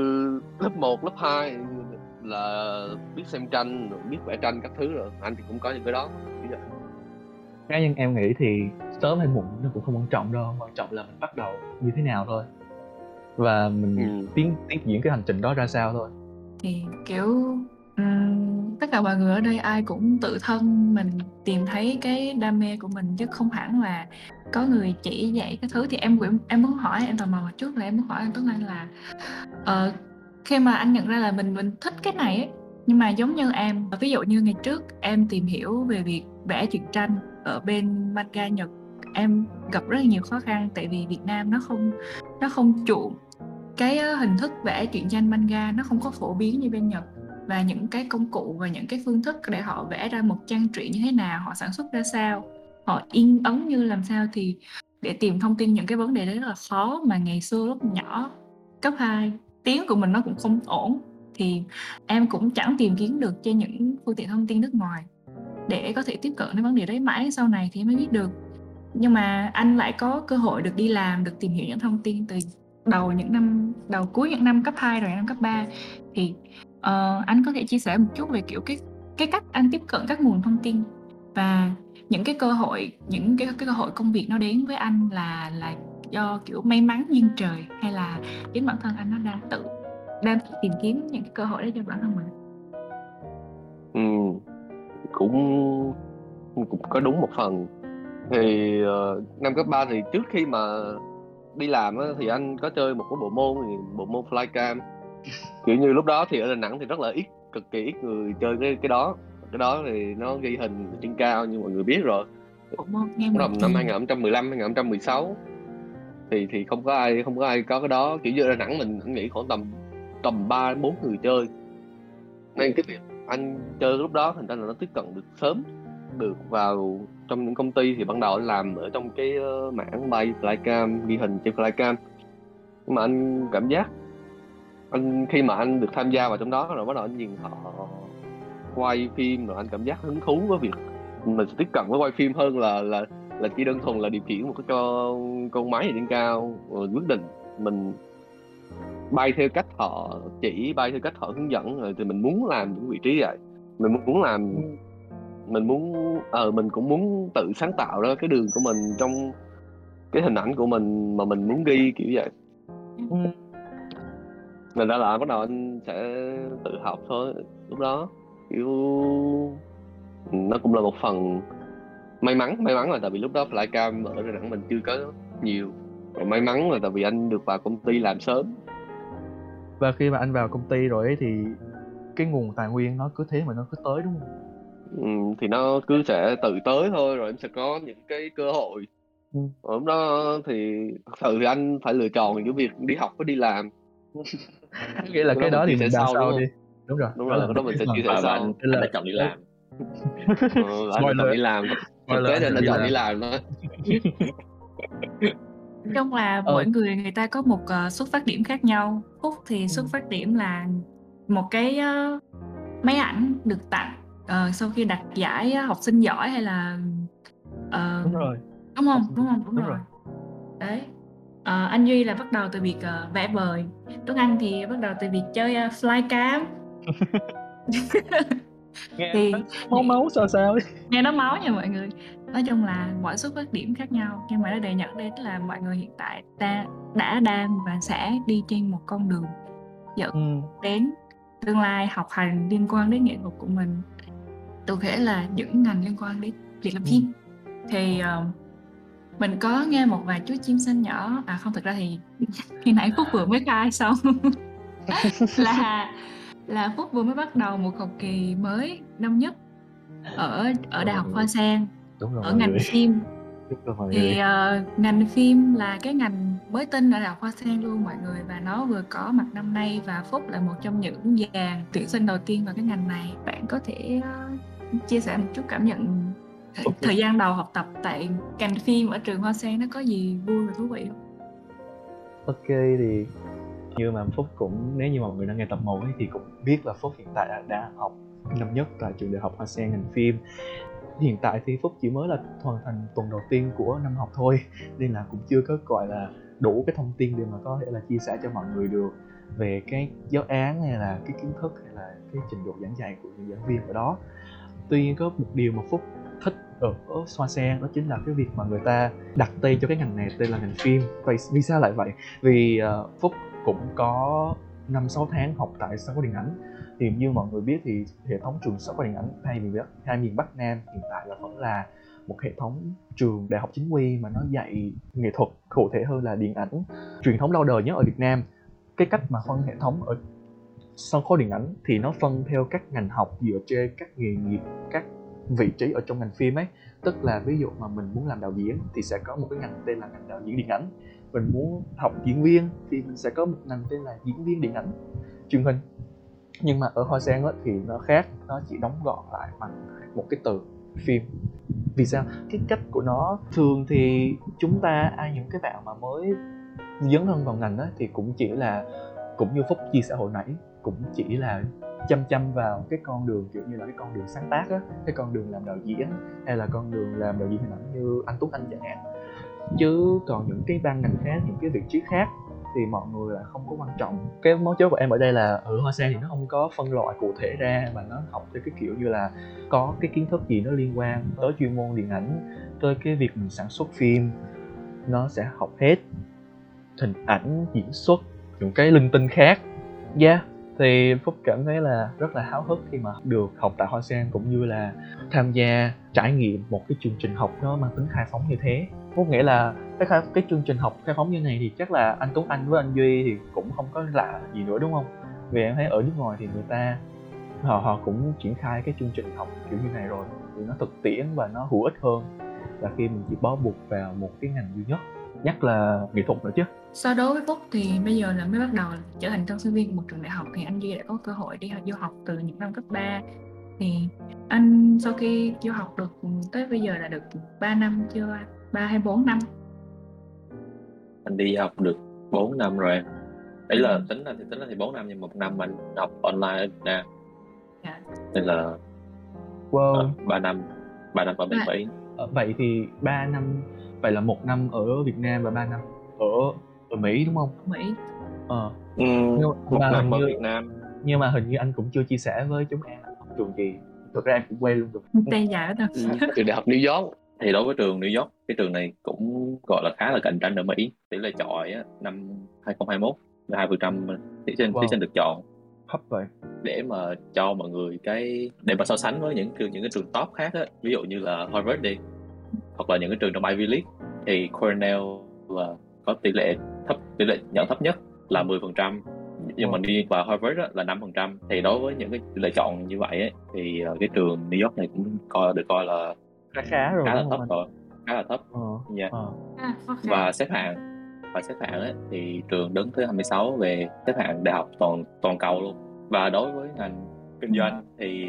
Speaker 5: lớp 1, lớp 2 là biết xem tranh biết vẽ tranh các thứ rồi. Anh thì cũng có những cái đó.
Speaker 3: Cá nhân em nghĩ thì sớm hay muộn nó cũng không quan trọng đâu quan trọng là mình bắt đầu như thế nào thôi. Và mình ừ. tiến tiến diễn cái hành trình đó ra sao thôi.
Speaker 2: Thì kiểu um, tất cả mọi người ở đây ai cũng tự thân mình tìm thấy cái đam mê của mình chứ không hẳn là có người chỉ dạy cái thứ. Thì em em em muốn hỏi em tò mò một chút là em muốn hỏi anh Tuấn Anh là uh, khi mà anh nhận ra là mình mình thích cái này ấy nhưng mà giống như em ví dụ như ngày trước em tìm hiểu về việc vẽ truyện tranh ở bên manga Nhật em gặp rất là nhiều khó khăn, tại vì Việt Nam nó không nó không chuộng cái ờ, hình thức vẽ truyện tranh manga nó không có phổ biến như bên Nhật. Và những cái công cụ và những cái phương thức để họ vẽ ra một trang truyện như thế nào, họ sản xuất ra sao, họ in ấn như làm sao thì để tìm thông tin những cái vấn đề đấy rất là khó. Mà ngày xưa lúc nhỏ, cấp 2 tiếng của mình nó cũng không ổn thì em cũng chẳng tìm kiếm được trên những phương tiện thông tin nước ngoài để có thể tiếp cận đến vấn đề đấy. Mãi sau này thì mới biết được nhưng mà anh lại có cơ hội được đi làm được tìm hiểu những thông tin từ đầu những năm đầu cuối những năm cấp 2 rồi năm cấp 3 thì uh, anh có thể chia sẻ một chút về kiểu cái cái cách anh tiếp cận các nguồn thông tin và những cái cơ hội những cái, cái cơ hội công việc nó đến với anh là là do kiểu may mắn duyên trời hay là chính bản thân anh nó đang tự đang tìm kiếm những cái cơ hội đó cho bản thân mình?
Speaker 5: Ừ, cũng cũng có đúng một phần thì uh, năm cấp 3 thì trước khi mà đi làm á, thì anh có chơi một cái bộ môn thì bộ môn flycam. Kiểu như lúc đó thì ở Đà Nẵng thì rất là ít cực kỳ ít người chơi cái cái đó. Cái đó thì nó ghi hình trên cao như mọi người biết rồi.
Speaker 2: Bộ môn nghe
Speaker 5: năm năm 2015 2016 thì thì không có ai không có ai có cái đó. Kiểu như Đà Nẵng mình nghĩ khoảng tầm tầm ba bốn người chơi. Nên cái việc anh chơi lúc đó thành ra là nó tiếp cận được sớm được vào trong những công ty thì ban đầu anh làm ở trong cái uh, mảng bay flycam ghi hình trên flycam. Nhưng mà anh cảm giác anh khi mà anh được tham gia vào trong đó rồi bắt đầu anh nhìn họ quay phim rồi anh cảm giác hứng thú với việc mình sẽ tiếp cận với quay phim hơn là là là chỉ đơn thuần là điều khiển một cái con con máy ở trên cao rồi quyết định mình bay theo cách họ chỉ bay theo cách họ hướng dẫn rồi thì mình muốn làm những vị trí vậy. Mình muốn làm ừ mình muốn ờ uh, mình cũng muốn tự sáng tạo ra cái đường của mình trong
Speaker 4: cái hình ảnh của mình mà mình muốn ghi kiểu vậy.
Speaker 3: Ừ.
Speaker 4: nên ra là bắt đầu anh sẽ tự học thôi lúc đó kiểu nó cũng là một phần may mắn may mắn là tại vì lúc đó flycam ở Đà Nẵng mình chưa có nhiều. Và may mắn là tại vì anh được vào công ty làm sớm.
Speaker 3: Và khi mà anh vào công ty rồi ấy thì cái nguồn tài nguyên nó cứ thế mà nó cứ tới đúng không
Speaker 4: ừ, thì nó cứ sẽ tự tới thôi rồi em sẽ có những cái cơ hội.
Speaker 3: Ừ.
Speaker 4: ở lúc đó thì thật sự thì anh phải lựa chọn giữa việc đi học với đi làm. (laughs)
Speaker 3: Nghĩa là
Speaker 4: Cái đó
Speaker 3: đó thì đào
Speaker 4: sau,
Speaker 3: sau
Speaker 4: đúng
Speaker 3: đi. Đúng rồi.
Speaker 4: Đúng rồi cái đó mình sẽ chia sẻ sau.
Speaker 6: anh,
Speaker 3: là-
Speaker 6: anh đã chọn đi làm.
Speaker 4: Ừ, (laughs) anh chọn đi làm (laughs) thực tế thì anh đã chọn
Speaker 3: làm.
Speaker 4: đi làm đó
Speaker 2: Nói chung là
Speaker 3: Ờ.
Speaker 2: mỗi người người ta có một ờ, xuất phát điểm khác nhau. Phúc thì xuất phát điểm là một cái ờ, máy ảnh được tặng ờ, sau khi đạt giải học sinh giỏi hay là ờ,
Speaker 3: đúng rồi
Speaker 2: đúng không đúng không đúng,
Speaker 3: đúng
Speaker 2: rồi.
Speaker 3: rồi.
Speaker 2: đấy Ờ, anh Duy là bắt đầu từ việc ờ, vẽ vời Tuấn Anh thì bắt đầu từ việc chơi uh, flycam (laughs)
Speaker 3: nghe
Speaker 2: thì
Speaker 3: máu máu sao sao ấy.
Speaker 2: nghe nó máu nha mọi người nói chung là mỗi xuất phát điểm khác nhau nhưng mà nó đều nhận đến là mọi người hiện tại ta đã đang và sẽ đi trên một con đường dẫn
Speaker 3: ừ.
Speaker 2: đến tương lai học hành liên quan đến nghệ thuật của mình cụ thể là những ngành liên quan đến việc làm
Speaker 3: Ừ.
Speaker 2: phim. Thì ờ, mình có nghe một vài chú chim xanh nhỏ à không thực ra thì (laughs) khi nãy phúc vừa mới khai xong. (laughs) Là là phúc vừa mới bắt đầu một học kỳ mới năm nhất ở ở đại học hoa sen
Speaker 3: rồi
Speaker 2: ở ngành phim.
Speaker 3: Rồi
Speaker 2: thì ờ, ngành phim là cái ngành mới tinh ở đại học Hoa Sen luôn mọi người và nó vừa có mặt năm nay và Phúc là một trong những dàn tuyển sinh đầu tiên vào cái ngành này. Bạn có thể ờ, chia sẻ một chút cảm nhận thời,
Speaker 3: Ok.
Speaker 2: thời gian đầu học tập tại ngành phim ở trường Hoa Sen nó có gì vui và thú vị không?
Speaker 3: ok thì như mà phúc cũng nếu như mà mọi người đang nghe tập 1 ấy, thì cũng biết là phúc hiện tại là đang học năm nhất tại trường đại học hoa sen ngành phim hiện tại thì phúc chỉ mới là hoàn thành tuần đầu tiên của năm học thôi nên là cũng chưa có gọi là đủ cái thông tin để mà có thể là chia sẻ cho mọi người được về cái giáo án hay là cái kiến thức hay là cái trình độ giảng dạy của những giảng viên ở đó tuy nhiên có một điều mà phúc thích ở xoa sen đó chính là cái việc mà người ta đặt tên cho cái ngành này tên là ngành phim. Vậy vì sao lại vậy? Vì uh, phúc cũng có năm sáu tháng học tại sân khấu điện ảnh. Thì như mọi người biết thì hệ thống trường sân khấu điện ảnh hai miền bắc hai miền bắc nam hiện tại là vẫn là một hệ thống trường đại học chính quy mà nó dạy nghệ thuật cụ thể hơn là điện ảnh truyền thống lâu đời nhất ở Việt Nam. Cái cách mà phân hệ thống ở sân khấu điện ảnh thì nó phân theo các ngành học dựa trên các nghề nghiệp các vị trí ở trong ngành phim ấy. Tức là ví dụ mà mình muốn làm đạo diễn thì sẽ có một cái ngành tên là ngành đạo diễn điện ảnh. Mình muốn học diễn viên thì mình sẽ có một ngành tên là diễn viên điện ảnh. Truyền hình. Nhưng mà ở hoa sen ấy, thì nó khác nó chỉ đóng gọn lại bằng một cái từ phim. Vì sao? Cái cách của nó thường thì chúng ta ai những cái bạn mà mới dấn thân vào ngành đó thì cũng chỉ là cũng như phúc chia xã hội nãy cũng chỉ là chăm chăm vào cái con đường kiểu như là cái con đường sáng tác á, cái con đường làm đạo diễn hay là con đường làm đạo diễn hình ảnh như anh túc Anh chẳng hạn. Chứ còn những cái ban ngành khác, những cái vị trí khác thì mọi người là không có quan trọng. Cái mấu chốt của em ở đây là ở hoa sen thì nó không có phân loại cụ thể ra mà nó học theo cái kiểu như là có cái kiến thức gì nó liên quan tới chuyên môn điện ảnh, tới cái việc mình sản xuất phim, nó sẽ học hết hình ảnh, diễn xuất, những cái linh tinh khác. Yeah thì phúc cảm thấy là rất là háo hức khi mà được học tại hoa sen cũng như là tham gia trải nghiệm một cái chương trình học nó mang tính khai phóng như thế. Phúc nghĩ là cái khai, cái chương trình học khai phóng như này thì chắc là anh Tuấn Anh với anh Duy thì cũng không có lạ gì nữa đúng không? Vì em thấy ở nước ngoài thì người ta họ họ cũng triển khai cái chương trình học kiểu như này rồi thì nó thực tiễn và nó hữu ích hơn là khi mình chỉ bó buộc vào một cái ngành duy nhất. Nhất là nghệ thuật nữa chứ.
Speaker 2: So đối với Phúc thì bây giờ là mới bắt đầu trở thành tân sinh viên của một trường đại học thì anh Duy đã có cơ hội đi học du học từ những năm cấp 3 thì anh sau khi du học được tới bây giờ là được 3 năm chưa 3 hay 4 năm?
Speaker 6: Anh đi học được 4 năm rồi em. Ấy là
Speaker 2: Ừ.
Speaker 6: tính là thì tính là thì 4 năm nhưng một năm anh học online ở Việt Nam.
Speaker 2: Dạ.
Speaker 6: nên là
Speaker 3: wow.
Speaker 6: ờ, 3 năm 3 năm ở bên
Speaker 2: Dạ.
Speaker 6: Mỹ.
Speaker 3: Ờ, vậy thì 3 năm vậy là một năm ở Việt Nam và 3 năm ở ở Mỹ đúng không?
Speaker 2: ở Mỹ
Speaker 3: Ờ,
Speaker 6: ừ,
Speaker 3: nhưng,
Speaker 6: một
Speaker 3: mà
Speaker 6: năm
Speaker 3: hình
Speaker 6: ở
Speaker 3: như,
Speaker 6: Việt Nam
Speaker 3: nhưng mà hình như anh cũng chưa chia sẻ với chúng em học trường gì. Thực ra em cũng quên luôn rồi.
Speaker 2: tên dài đó
Speaker 4: ừ, từ đại học New York thì đối với trường New York cái trường này cũng gọi là khá là cạnh tranh ở Mỹ tỷ lệ chọi á, năm 2021 là hai phần trăm thí sinh
Speaker 3: Wow.
Speaker 4: thí sinh được chọn
Speaker 3: hấp vậy
Speaker 4: để mà cho mọi người cái để mà so sánh với những trường những cái trường top khác á ví dụ như là Harvard đi hoặc là những cái trường trong Ivy League thì Cornell là có tỷ lệ thấp tỷ lệ nhận thấp nhất là 10% nhưng mà
Speaker 3: Wow.
Speaker 4: đi vào Harvard á, là 5% thì đối với những cái tỷ lệ chọn như vậy ấy, thì ờ, cái trường New York này cũng coi được coi là
Speaker 3: khá khá rồi
Speaker 4: khá là thấp rồi khá là thấp.
Speaker 3: Ờ,
Speaker 4: nha
Speaker 3: ờ.
Speaker 2: À,
Speaker 4: và xếp hạng và xếp hạng ấy, thì trường đứng thứ 26 về xếp hạng đại học toàn toàn cầu luôn. Và đối với ngành kinh doanh thì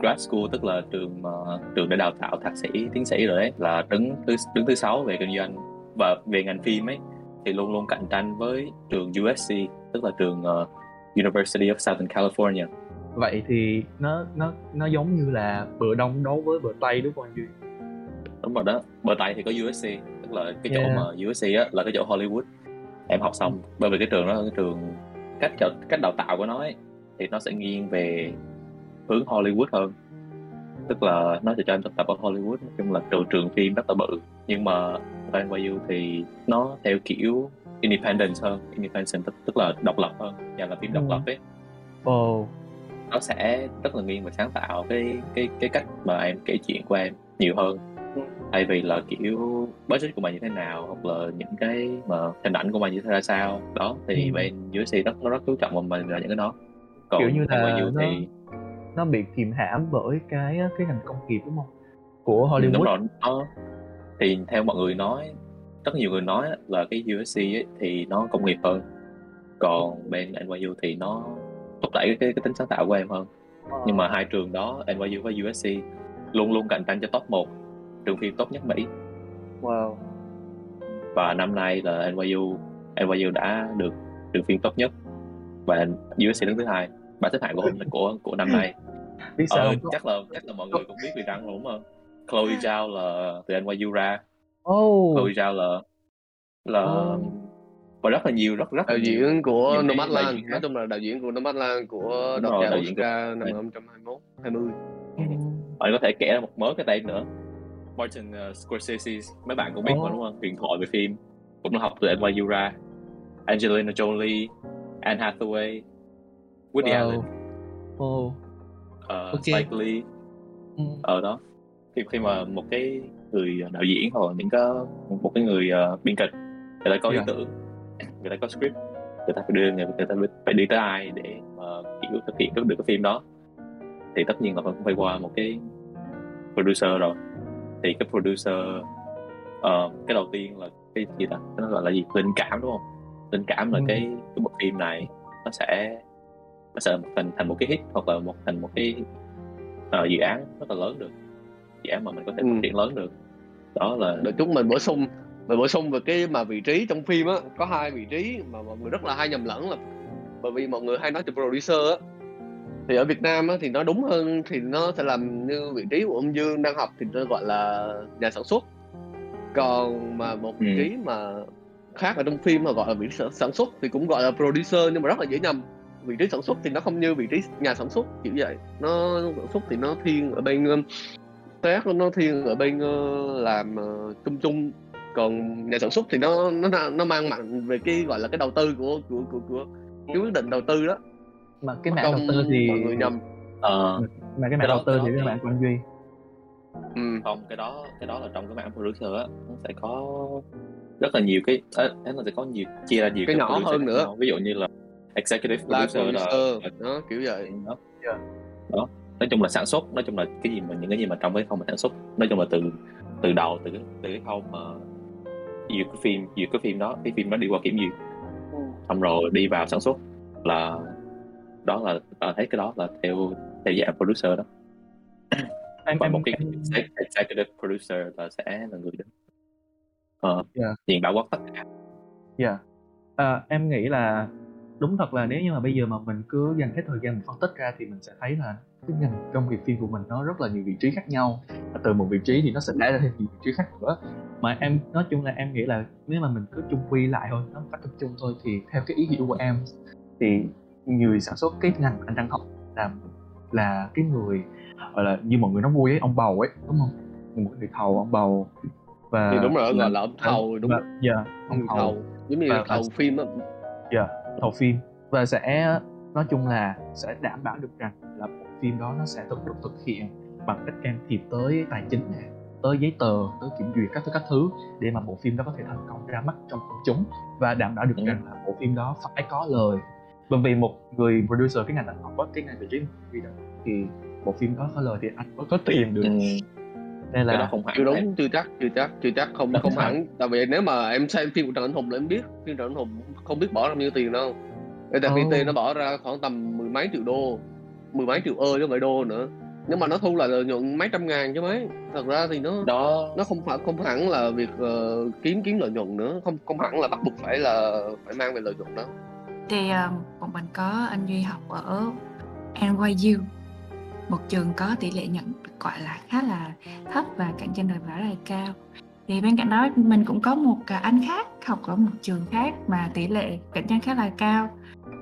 Speaker 4: grad school tức là trường mà trường để đào tạo thạc sĩ tiến sĩ rồi đấy là đứng thứ đứng thứ sáu về kinh doanh. Và về ngành phim ấy thì luôn luôn cạnh tranh với trường USC tức là trường ờ, University of Southern California.
Speaker 3: Vậy thì nó nó nó giống như là bờ đông đấu với bờ tây đúng không anh duy?
Speaker 4: Đúng rồi đó bờ tây thì có USC tức là cái chỗ
Speaker 3: Yeah.
Speaker 4: mà USC á là cái chỗ Hollywood. Em học xong bởi vì cái trường đó là cái trường cách cách đào tạo của nó ấy, thì nó sẽ nghiêng về hướng Hollywood hơn. Tức là nó sẽ cho em thực tập ở Hollywood nói chung là trường trường phim rất là bự. Nhưng mà ở NYU thì nó theo kiểu independent hơn independent tức, tức là độc lập hơn nhà làm phim độc
Speaker 3: Ừ.
Speaker 4: lập ấy.
Speaker 3: Ồ
Speaker 4: nó sẽ rất là nghiêng về sáng tạo cái cái cái cách mà em kể chuyện của em nhiều hơn. Thay vì là kiểu budget của mày như thế nào hoặc là những cái mà hình ảnh của mày như thế ra sao. Đó thì
Speaker 3: Ừ.
Speaker 4: bên USC rất nó rất chú trọng vào mình là những cái đó. Còn
Speaker 3: Kiểu như là nó-
Speaker 4: thì
Speaker 3: nó bị kìm hãm bởi cái cái ngành công nghiệp đúng không? Của Hollywood
Speaker 4: đúng rồi nó thì theo mọi người nói rất nhiều người nói là cái USC ấy, thì nó công nghiệp hơn. Còn bên NYU thì nó thúc đẩy cái, cái tính sáng tạo của em hơn.
Speaker 3: Ờ.
Speaker 4: nhưng mà hai trường đó NYU và USC luôn luôn cạnh tranh cho top 1 trường phim tốt nhất Mỹ.
Speaker 3: Wow.
Speaker 4: Và năm nay là NYU NYU đã được trường phim tốt nhất. Và USC đứng thứ hai. Bảng xếp hạng của hôm của của năm nay.
Speaker 3: Biết sao
Speaker 4: ờ, chắc là chắc là mọi người cũng biết vì răng đúng không Chloe Zhao là từ NYU ra.
Speaker 3: Oh.
Speaker 4: Chloe Zhao là là
Speaker 3: Oh.
Speaker 4: và rất là nhiều rất rất
Speaker 5: đạo
Speaker 4: nhiều.
Speaker 5: diễn của
Speaker 4: Nhiều
Speaker 5: Nomadland nói chung là đạo diễn của Nomadland của đoạt giải
Speaker 4: đạo diễn của-
Speaker 5: Oscar năm 2021 20
Speaker 4: bạn có thể kể ra một mớ cái tên nữa. Martin uh, Scorsese. Mấy bạn cũng biết
Speaker 3: Ồ.
Speaker 4: mà đúng không? Huyền thoại về phim. Cũng học từ NYU ra. Angelina Jolie Anne Hathaway Woody
Speaker 3: Wow.
Speaker 4: Allen.
Speaker 3: Oh.
Speaker 4: Uh,
Speaker 3: Ok.
Speaker 4: Spike Lee.
Speaker 3: Ừ.
Speaker 4: ở đó khi khi mà một cái người đạo diễn hoặc là những cái một cái người uh, biên kịch người ta có ý
Speaker 3: Yeah.
Speaker 4: tưởng người ta có script người ta phải đưa người, người ta phải đi tới ai để mà kiểu thực hiện được cái phim đó. Thì tất nhiên là phải phải qua một cái producer rồi. Thì cái producer ờ, cái đầu tiên là cái gì ta? Nó gọi là gì? Linh cảm đúng không? Linh cảm là
Speaker 3: Ừ.
Speaker 4: cái cái bộ phim này nó sẽ nó sẽ thành thành một cái hit hoặc là một thành một cái ờ, dự án rất là lớn được án mà mình có thể
Speaker 5: Ừ.
Speaker 4: phát triển lớn được. Đó là
Speaker 5: đợi chút mình bổ sung mình bổ sung về cái mà vị trí trong phim á có hai vị trí mà mọi người rất là hay nhầm lẫn là bởi vì mọi người hay nói từ producer á. Thì ở Việt Nam á thì nó đúng hơn thì nó sẽ làm như vị trí của ông Dương đang học thì nó gọi là nhà sản xuất. Còn mà một vị
Speaker 4: Ừ.
Speaker 5: trí mà khác ở trong phim mà gọi là vị trí sản- sản xuất thì cũng gọi là producer nhưng mà rất là dễ nhầm. Vị trí sản xuất thì nó không như vị trí nhà sản xuất kiểu vậy. Nó sản xuất thì nó thiên ở bên test nó thiên ở bên ờ, làm ờ, chung chung còn nhà sản xuất thì nó nó nó mang mạnh về cái gọi là cái đầu tư của của của, của cái quyết định đầu tư đó
Speaker 3: mà cái mảng đầu tư thì
Speaker 5: mọi người nhầm
Speaker 4: ờ,
Speaker 3: mà cái
Speaker 4: Cái
Speaker 3: mảng
Speaker 4: đó-
Speaker 3: đầu tư
Speaker 4: cái
Speaker 3: thì các bạn của anh duy
Speaker 5: ừ.
Speaker 4: không cái đó cái đó là trong cái mảng producer á nó sẽ có rất là nhiều cái à, nó sẽ có nhiều chia ra nhiều
Speaker 5: Cái nhỏ
Speaker 4: producer
Speaker 5: hơn nữa.
Speaker 4: ví dụ như là executive producer là
Speaker 5: producer đó kiểu vậy
Speaker 4: đó.
Speaker 3: Yeah.
Speaker 4: đó nói chung là sản xuất nói chung là cái gì mà những cái gì mà trong cái khâu mà sản xuất nói chung là từ từ đầu từ từ cái khâu mà duyệt cái phim duyệt cái phim đó cái phim đó đi qua kiểm duyệt. Xong rồi đi vào sản xuất là đó là à, thấy cái đó là theo theo dạng producer đó. (coughs)
Speaker 3: Em
Speaker 4: và
Speaker 3: em,
Speaker 4: một cái
Speaker 3: em
Speaker 4: executive producer là sẽ là người đứng ờ,
Speaker 3: Yeah.
Speaker 4: nhìn bao quát tất cả.
Speaker 3: Dạ. À, em nghĩ là đúng thật là nếu như mà bây giờ mà mình cứ dành hết thời gian mình phân tích ra thì mình sẽ thấy là cái ngành công nghiệp phim của mình nó rất là nhiều vị trí khác nhau. Và từ một vị trí thì nó sẽ đá ra thêm nhiều vị trí khác nữa. Mà em nói chung là em nghĩ là nếu mà mình cứ chung quy lại thôi nó cách tập trung thôi thì theo cái ý hiểu của em thì người sản xuất cái ngành anh đang học là là cái người gọi là như mọi người nói vui ấy ông bầu ấy đúng không? Một người thầu ông bầu. Và
Speaker 5: thì đúng rồi gọi là ông thầu đúng
Speaker 3: và, dạ ông
Speaker 5: người
Speaker 3: thầu.
Speaker 5: thầu giống như
Speaker 3: Và-
Speaker 5: thầu phim á.
Speaker 3: Dạ thầu phim và sẽ nói chung là sẽ đảm bảo được rằng là bộ phim đó nó sẽ thực được thực hiện bằng cách can thiệp tới tài chính nè tới giấy tờ tới kiểm duyệt các thứ các thứ để mà bộ phim đó có thể thành công ra mắt trong công chúng và đảm bảo được
Speaker 6: Ừ.
Speaker 3: rằng là bộ phim đó phải có lời bởi vì một người producer cái ngành anh học cái ngành về đó thì bộ phim đó có lời thì anh mới có tiền được
Speaker 6: ừ.
Speaker 3: Nên
Speaker 6: cái đó
Speaker 3: là
Speaker 6: không hẳn
Speaker 5: chưa
Speaker 6: em.
Speaker 5: đúng chưa chắc chưa chắc chưa chắc không
Speaker 3: Đúng
Speaker 5: không hẳn. Tại vì nếu mà em xem phim của trần anh hùng là em biết phim trần anh hùng không biết bỏ ra bao nhiêu tiền đâu. FPT
Speaker 3: Oh.
Speaker 5: nó bỏ ra khoảng tầm mười mấy triệu đô mười mấy triệu ơ chứ không phải đô nữa. Nhưng mà nó thu lại lợi nhuận mấy trăm ngàn chứ mấy. Thật ra thì nó
Speaker 6: đó.
Speaker 5: nó không phải không hẳn là việc ờ, kiếm kiếm lợi nhuận nữa. Không không hẳn là bắt buộc phải là phải mang về lợi nhuận đó
Speaker 2: thì um, bọn mình có anh Duy học ở NYU một trường có tỷ lệ nhận gọi là khá là thấp và cạnh tranh đòi hỏi là cao. Thì bên cạnh đó mình cũng có một à, anh khác học ở một trường khác mà tỷ lệ cạnh tranh khá là cao.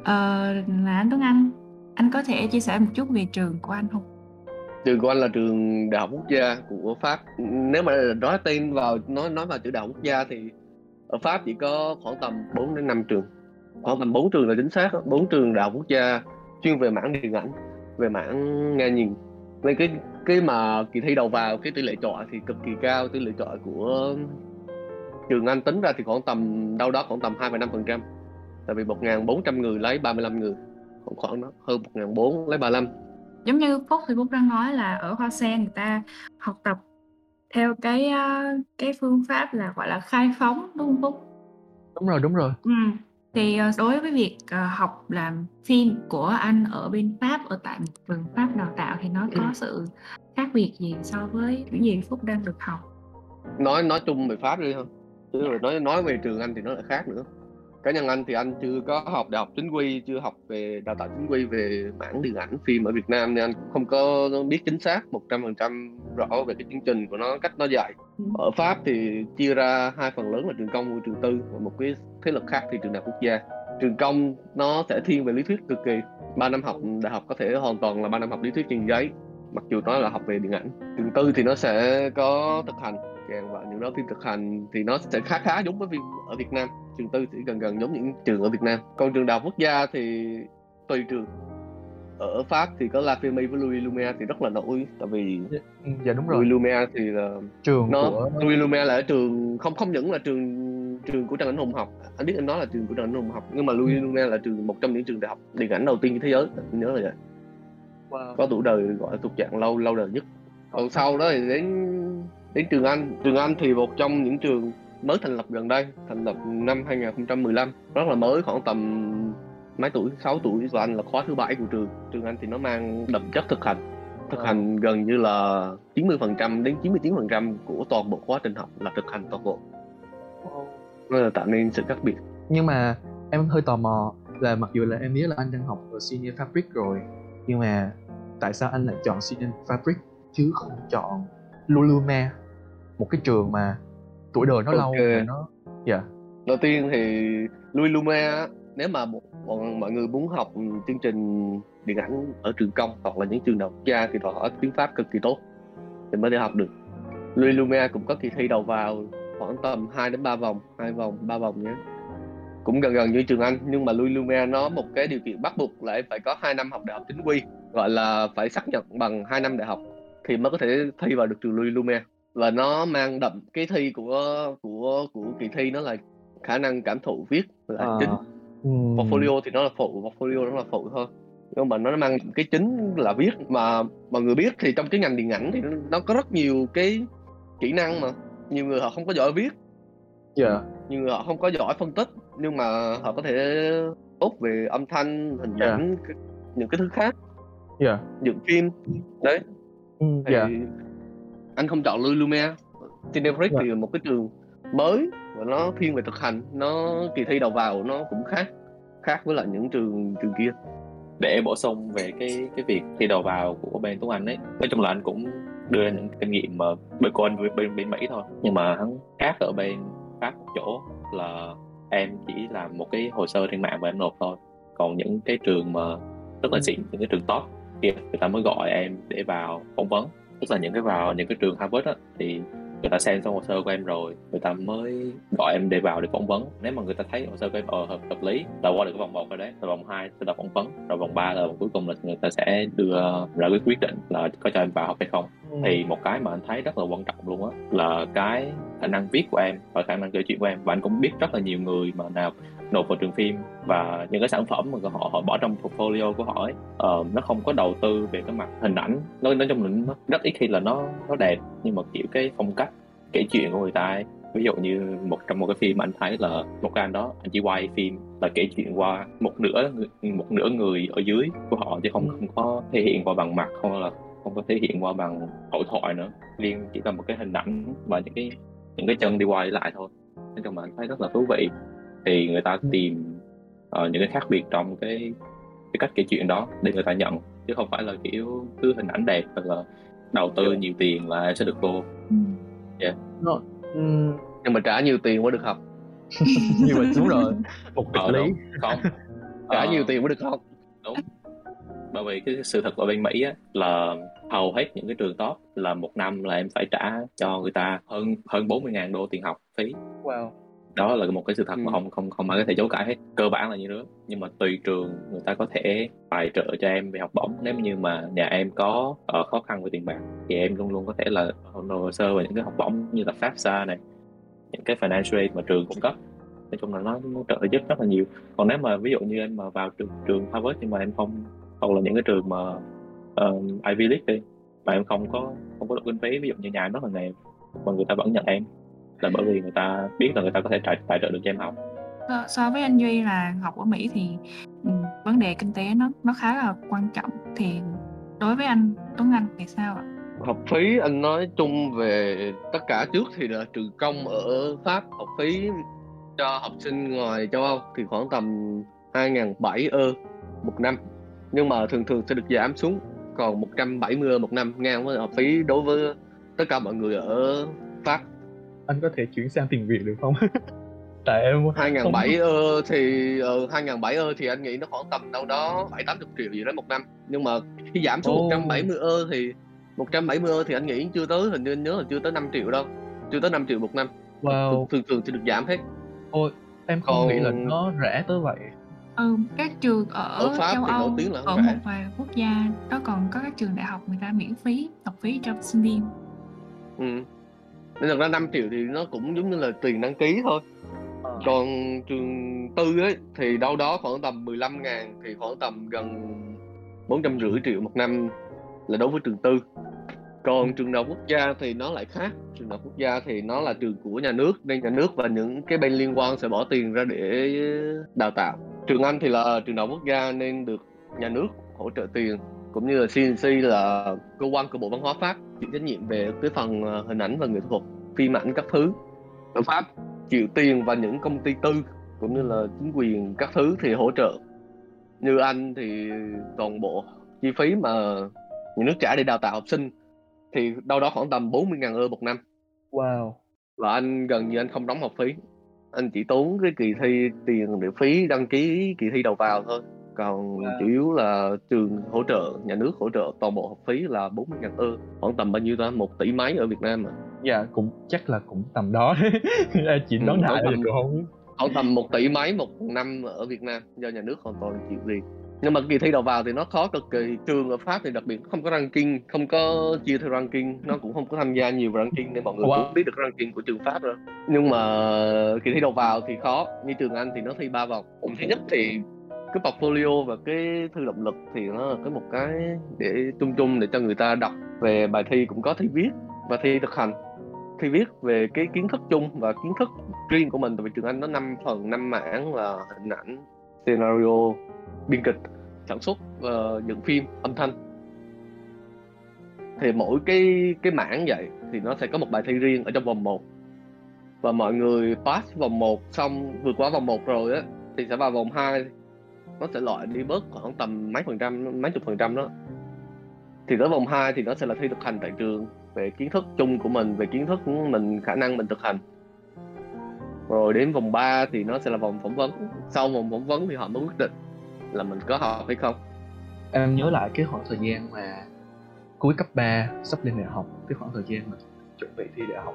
Speaker 2: Ờ, là anh Tuấn Anh. Anh có thể chia sẻ một chút về trường của anh không?
Speaker 5: trường của anh là trường đại học quốc gia của pháp. Nếu mà nói tên vào nói nói vào chữ đại học quốc gia thì ở pháp chỉ có khoảng tầm 4 đến 5 trường. Khoảng tầm 4 trường là chính xác bốn trường đại học quốc gia chuyên về mảng điện ảnh về mảng nghe nhìn. Nên cái cái mà kỳ thi đầu vào cái tỷ lệ chọi thì cực kỳ cao. Tỷ lệ chọi của trường anh tính ra thì khoảng tầm đâu đó khoảng tầm 2,5 phần trăm. Tại vì 1.400 người lấy 35 người. Khoảng khoảng đó hơn 1.400 lấy 35
Speaker 2: giống như Phúc thì Phúc đang nói là ở Hoa Sen người ta học tập theo cái uh, cái phương pháp là gọi là khai phóng đúng không Phúc?
Speaker 3: đúng rồi đúng rồi.
Speaker 2: Ừ. Thì uh, đối với việc uh, học làm phim của anh ở bên Pháp ở tại một trường Pháp đào tạo thì nó có sự khác biệt gì so với những gì Phúc đang được học?
Speaker 5: nói nói chung về pháp đi thôi chứ rồi nói nói về trường anh thì nó lại khác nữa cá nhân anh thì anh chưa có học đại học chính quy chưa học về đào tạo chính quy về mảng điện ảnh phim ở Việt Nam nên anh cũng không có biết chính xác 100% rõ về cái chương trình của nó cách nó dạy.
Speaker 2: Ừ.
Speaker 5: ở Pháp thì chia ra hai phần lớn là trường công và trường tư và một cái thế lực khác thì trường đại học quốc gia. Trường công nó sẽ thiên về lý thuyết cực kỳ. Ba năm học đại học có thể hoàn toàn là ba năm học lý thuyết trên giấy mặc dù nó là học về điện ảnh. Trường tư thì nó sẽ có thực hành kèm vào những đó phim thực hành thì nó sẽ khá khá giống với phim ở Việt Nam. Trường tư thì gần gần giống những trường ở Việt Nam. Còn trường đại học quốc gia thì tùy trường. Ở Pháp thì có La Fermi với Louis Lumière thì rất là nổi tại vì
Speaker 3: Ừ, dạ đúng rồi.
Speaker 5: Louis Lumière thì là
Speaker 3: trường
Speaker 5: nó
Speaker 3: của
Speaker 5: Louis Lumière là ở trường không không những là trường trường của Trần Anh Hùng học. Anh biết anh nói là trường của Trần Anh Hùng học nhưng mà Louis Lumière là trường một trong những trường đại học điện ảnh đầu tiên trên thế giới anh nhớ là vậy. Có tuổi đời gọi là thuộc dạng lâu lâu đời nhất. Còn sau đó thì đến đến trường Anh trường Anh thì một trong những trường mới thành lập gần đây thành lập năm 2015 rất là mới khoảng tầm mấy tuổi 6 tuổi và anh là khóa thứ bảy của trường. Trường Anh thì nó mang đậm chất thực hành. Thực
Speaker 3: Ờ.
Speaker 5: hành gần như là 90% đến 99% của toàn bộ quá trình học là thực hành toàn bộ. Nó là tạo nên sự khác biệt.
Speaker 3: Nhưng mà em hơi tò mò là mặc dù là em biết là anh đang học ở senior fabric rồi nhưng mà tại sao anh lại chọn senior fabric chứ không chọn Lululemon một cái trường mà tuổi đời nó lâu
Speaker 5: Ok.
Speaker 3: và nó dạ.
Speaker 5: Đầu tiên thì Louis Lumière nếu mà một- bọn mọi người muốn học chương trình điện ảnh ở trường công hoặc là những trường đại học gia thì đòi hỏi tiếng Pháp cực kỳ tốt thì mới đi học được. Louis Lumière cũng có kỳ thi đầu vào khoảng tầm 2 đến 3 vòng hai vòng ba vòng nhé. Cũng gần gần như trường Anh nhưng mà Louis Lumière nó một cái điều kiện bắt buộc là em phải có 2 năm học đại học chính quy gọi là phải xác nhận bằng 2 năm đại học thì mới có thể thi vào được trường Louis Lumière và nó mang đậm cái thi của của của kỳ thi nó là khả năng cảm thụ viết là
Speaker 3: Ờ.
Speaker 5: chính.
Speaker 3: Ừm,
Speaker 5: portfolio thì nó là phụ portfolio nó là phụ thôi. Nhưng mà nó mang cái chính là viết mà mọi người biết thì trong cái ngành điện ảnh thì nó, nó có rất nhiều cái kỹ năng mà. Nhiều người họ không có giỏi viết.
Speaker 3: Dạ.
Speaker 5: Nhiều người họ không có giỏi phân tích nhưng mà họ có thể tốt về âm thanh hình
Speaker 3: Dạ.
Speaker 5: ảnh những cái thứ khác.
Speaker 3: Dạ.
Speaker 5: Dựng phim. Đấy.
Speaker 3: Ừm,
Speaker 5: thì anh không chọn Louis Lumière Cinebrick
Speaker 3: Dạ.
Speaker 5: thì là một cái trường mới và nó thiên về thực hành. Nó kỳ thi đầu vào nó cũng khác khác với lại những trường trường kia.
Speaker 6: Để bổ sung về cái cái việc thi đầu vào của bên Tuấn Anh ấy nói chung là anh cũng đưa ra những kinh nghiệm mà bên của anh bên, bên, bên Mỹ thôi. Nhưng mà hắn khác ở bên Pháp một chỗ là em chỉ làm một cái hồ sơ trên mạng và em nộp thôi. Còn những cái trường mà rất là xịn những cái trường top kia người ta mới gọi em để vào phỏng vấn
Speaker 4: tức là những cái vào những cái trường Harvard á thì người ta xem xong hồ sơ của em rồi người ta mới gọi em để vào để phỏng vấn. Nếu mà người ta thấy hồ sơ của em ờ, hợp hợp lý là qua được cái vòng một rồi đấy. Rồi vòng 2 sẽ là phỏng vấn rồi vòng 3 là vòng cuối cùng là người ta sẽ đưa ra cái quyết định là có cho em vào học hay không.
Speaker 3: Ừ.
Speaker 4: thì một cái mà anh thấy rất là quan trọng luôn á là cái khả năng viết của em và khả năng kể chuyện của em. Và anh cũng biết rất là nhiều người mà nào nộp vào trường phim và những cái sản phẩm mà họ họ bỏ trong portfolio của họ ấy ờ, nó không có đầu tư về cái mặt hình ảnh. Nói nói là nó rất ít khi là nó nó đẹp nhưng mà kiểu cái phong cách kể chuyện của người ta ấy. Ví dụ như một trong một cái phim anh thấy là một cái anh đó anh chỉ quay phim là kể chuyện qua một nửa một nửa người ở dưới của họ chứ không không có thể hiện qua bằng mặt không là không có thể hiện qua bằng hội thoại nữa. Liên chỉ là một cái hình ảnh và những cái những cái chân đi qua đi lại thôi. Nói chung là anh thấy rất là thú vị thì người ta tìm ờ, những cái khác biệt trong cái cái cách kể chuyện đó để người ta nhận chứ không phải là kiểu cứ hình ảnh đẹp hoặc là đầu tư nhiều tiền là sẽ được vô.
Speaker 2: Ừ.
Speaker 3: Nó, ừm,
Speaker 5: nhưng mà trả nhiều tiền mới được học. (laughs)
Speaker 3: Nhưng mà đúng rồi một
Speaker 4: Ờ,
Speaker 3: nghịch lý.
Speaker 4: đúng. không. (laughs)
Speaker 5: Trả
Speaker 4: Ờ,
Speaker 5: nhiều tiền mới được học.
Speaker 4: Bởi vì cái sự thật ở bên Mỹ á, là hầu hết những cái trường top là một năm là em phải trả cho người ta hơn hơn 40 ngàn đô tiền học phí.
Speaker 3: Wow
Speaker 4: đó là một cái sự thật
Speaker 5: Ừ.
Speaker 4: mà không không không ai có thể chối cãi hết. Cơ bản là như đó nhưng mà tùy trường người ta có thể tài trợ cho em về học bổng. Nếu như mà nhà em có ờ, khó khăn về tiền bạc thì em luôn luôn có thể là nộp hồ sơ về những cái học bổng như là FAFSA này những cái financial aid mà trường cung cấp. Nói chung là nó, nó trợ giúp rất là nhiều. Còn nếu mà ví dụ như em mà vào trường trường Harvard nhưng mà em không hoặc là những cái trường mà uh, Ivy League đi mà em không có không có đủ kinh phí ví dụ như nhà em rất là nghèo mà người ta vẫn nhận em là bởi vì người ta biết là người ta có thể tài, tài trợ được cho em học.
Speaker 2: So, so với anh Duy là học ở Mỹ thì vấn đề kinh tế nó nó khá là quan trọng. Thì đối với anh Tuấn Anh thì sao ạ?
Speaker 5: học phí anh nói chung về tất cả trước thì là trường công ở Pháp học phí cho học sinh ngoài châu Âu thì khoảng tầm 2.700 ơ một năm. Nhưng mà thường thường sẽ được giảm xuống còn 170 ơ một năm. Ngang với học phí đối với tất cả mọi người ở Pháp
Speaker 3: anh có thể chuyển sang tiền việt được không? (laughs) Tại em không-
Speaker 5: 2.700 (laughs) ơ thì uh, 2.700 ơ thì anh nghĩ nó khoảng tầm đâu đó 7 80 triệu gì đó một năm. Nhưng mà khi giảm xuống
Speaker 3: Ồ.
Speaker 5: 170 ơ thì 170 ơ thì anh nghĩ chưa tới hình như anh nhớ là chưa tới 5 triệu đâu. Chưa tới 5 triệu một năm.
Speaker 3: Wow.
Speaker 5: Thường thường thì được giảm hết.
Speaker 3: Ôi em không
Speaker 5: Còn-
Speaker 3: nghĩ là nó rẻ tới vậy.
Speaker 2: Ừ, các trường ở,
Speaker 5: Ở Pháp
Speaker 2: châu
Speaker 5: thì nổi
Speaker 2: Âu
Speaker 5: tiếng là
Speaker 2: ở
Speaker 5: rẻ.
Speaker 2: một vài quốc gia đó còn có các trường đại học người ta miễn phí học phí cho sinh viên.
Speaker 5: Ừ. nên thật ra 5 triệu thì nó cũng giống như là tiền đăng ký thôi.
Speaker 3: Ờ.
Speaker 5: còn trường tư ấy thì đâu đó khoảng tầm 15 ngàn thì khoảng tầm gần 450 triệu một năm là đối với trường tư. Còn trường đại học quốc gia thì nó lại khác. Trường đại học quốc gia thì nó là trường của nhà nước nên nhà nước và những cái bên liên quan sẽ bỏ tiền ra để đào tạo. Trường anh thì là trường đại học quốc gia nên được nhà nước hỗ trợ tiền cũng như là CNC là cơ quan của bộ văn hóa pháp chịu trách nhiệm về cái phần ờ, hình ảnh và nghệ thuật phim ảnh các thứ. Ở pháp. Chịu tiền và những công ty tư cũng như là chính quyền các thứ thì hỗ trợ. Như anh thì toàn bộ chi phí mà nhà nước trả để đào tạo học sinh thì đâu đó khoảng tầm 40.000 euro một năm.
Speaker 3: Wow.
Speaker 5: Và anh gần như anh không đóng học phí. Anh chỉ tốn cái kỳ thi tiền để phí đăng ký kỳ thi đầu vào thôi còn chủ yếu là trường hỗ trợ nhà nước hỗ trợ toàn bộ học phí là 40.000 euro khoảng tầm bao nhiêu ta? Một tỷ mấy ở Việt Nam mà
Speaker 3: dạ cũng chắc là cũng tầm đó. (laughs) Em chỉ
Speaker 5: Ừ,
Speaker 3: đoán đại
Speaker 5: tầm-
Speaker 3: cũng không
Speaker 5: khoảng tầm một tỷ mấy một năm ở Việt Nam do nhà nước hoàn toàn chịu liền nhưng mà kỳ thi đầu vào thì nó khó cực kỳ. Trường ở Pháp thì đặc biệt không có ranking không có chia theo ranking. Nó cũng không có tham gia nhiều ranking nên mọi người
Speaker 3: Wow.
Speaker 5: cũng biết được ranking của trường Pháp rồi. Nhưng mà kỳ thi đầu vào thì khó. Như trường Anh thì nó thi ba vòng. Vòng thứ nhất thì cái portfolio và cái thư động lực thì nó là cái một cái để chung chung để cho người ta đọc về bài thi cũng có thi viết và thi thực hành. Thi viết về cái kiến thức chung và kiến thức riêng của mình, tại vì trường Anh nó năm phần, năm mảng là hình ảnh, scenario, biên kịch, sản xuất và dựng phim, âm thanh. Thì mỗi cái cái mảng vậy thì nó sẽ có một bài thi riêng ở trong vòng 1 và mọi người pass vòng 1 xong, vượt qua vòng 1 rồi á, thì sẽ vào vòng 2 nó sẽ loại đi bớt khoảng tầm mấy phần trăm, mấy chục phần trăm đó. Thì tới vòng 2 thì nó sẽ là thi thực hành tại trường, về kiến thức chung của mình, về kiến thức của mình, khả năng mình thực hành. Rồi đến vòng 3 thì nó sẽ là vòng phỏng vấn. Sau vòng phỏng vấn thì họ mới quyết định là mình có học hay không.
Speaker 3: Em nhớ lại cái khoảng thời gian mà cuối cấp 3 sắp lên đại học, cái khoảng thời gian mà chuẩn bị thi đại học.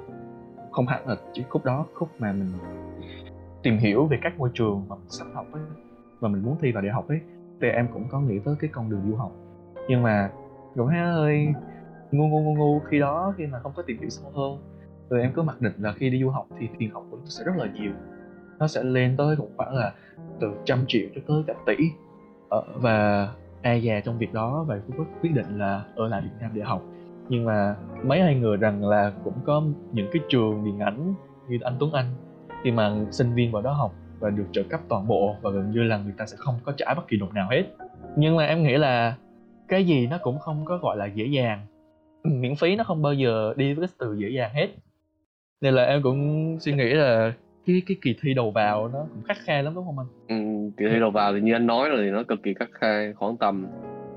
Speaker 3: Không hẳn là chỉ khúc đó, khúc mà mình tìm hiểu về các môi trường mà mình sắp học ấy và mình muốn thi vào đại học ấy thì em cũng có nghĩ tới cái con đường du học. Nhưng mà cũng hơi ngu ngu ngu ngu khi đó khi mà không có tìm hiểu sâu hơn rồi em cứ mặc định là khi đi du học thì tiền học của nó sẽ rất là nhiều. Nó sẽ lên tới cũng khoảng là từ trăm triệu cho tới cả tỷ. Ờ, và e già trong việc đó và Phú quyết định là ở lại Việt Nam để học. Nhưng mà mấy ai ngờ rằng là cũng có những cái trường điện ảnh như anh Tuấn Anh khi mà sinh viên vào đó học và được trợ cấp toàn bộ và gần như là người ta sẽ không có trả bất kỳ đồng nào hết. Nhưng mà em nghĩ là cái gì nó cũng không có gọi là dễ dàng. Miễn phí nó không bao giờ đi với cái từ dễ dàng hết. Nên là em cũng suy nghĩ là cái cái kỳ thi đầu vào nó cũng khắc khe lắm đúng không anh?
Speaker 5: Ừ, kỳ thi đầu vào thì như anh nói rồi thì nó cực kỳ khắc khe khoảng tầm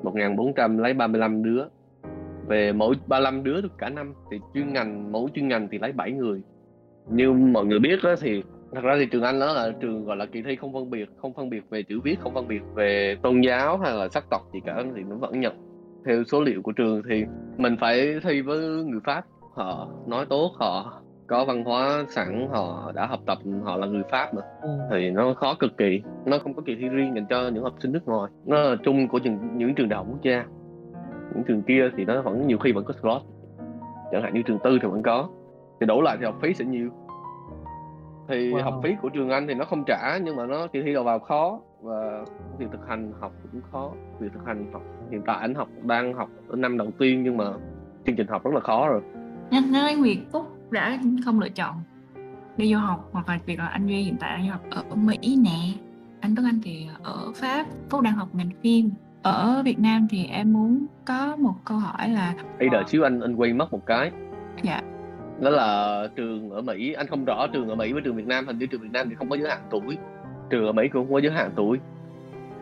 Speaker 5: 1400 lấy 35 đứa. Về mỗi 35 đứa được cả năm thì chuyên ngành mỗi chuyên ngành thì lấy 7 người. Như mọi người biết đó thì thật ra thì trường Anh đó là trường gọi là kỳ thi không phân biệt không phân biệt về chữ viết không phân biệt về tôn giáo hay là sắc tộc gì cả thì nó vẫn nhận. Theo số liệu của trường thì mình phải thi với người Pháp. Họ nói tốt họ có văn hóa sẵn họ đã học tập họ là người Pháp mà. Ừ. thì nó khó cực kỳ nó không có kỳ thi riêng dành cho những học sinh nước ngoài. Nó là chung của những, những trường đại học quốc gia. Những trường kia thì nó vẫn nhiều khi vẫn có slot. Chẳng hạn như trường tư thì vẫn có. Thì đổ lại thì học phí sẽ nhiều thì wow. học phí của trường Anh thì nó không trả nhưng mà nó kỳ thi đầu vào khó và việc thực hành học cũng khó. Việc thực hành học hiện tại anh học đang học ở năm đầu tiên nhưng mà chương trình học rất là khó rồi.
Speaker 2: Nhắc nói việc Phúc đã không lựa chọn đi du học hoặc là việc là anh Duy hiện tại đang học ở Mỹ nè. Anh Tuấn Anh thì ở Pháp Phúc đang học ngành phim. Ở Việt Nam thì em muốn có một câu hỏi là
Speaker 5: Ê đợi xíu anh anh quên mất một cái.
Speaker 2: Dạ
Speaker 5: đó là trường ở Mỹ. Anh không rõ trường ở Mỹ với trường Việt Nam. Hình như trường Việt Nam thì không có giới hạn tuổi. Trường ở Mỹ cũng không có giới hạn tuổi.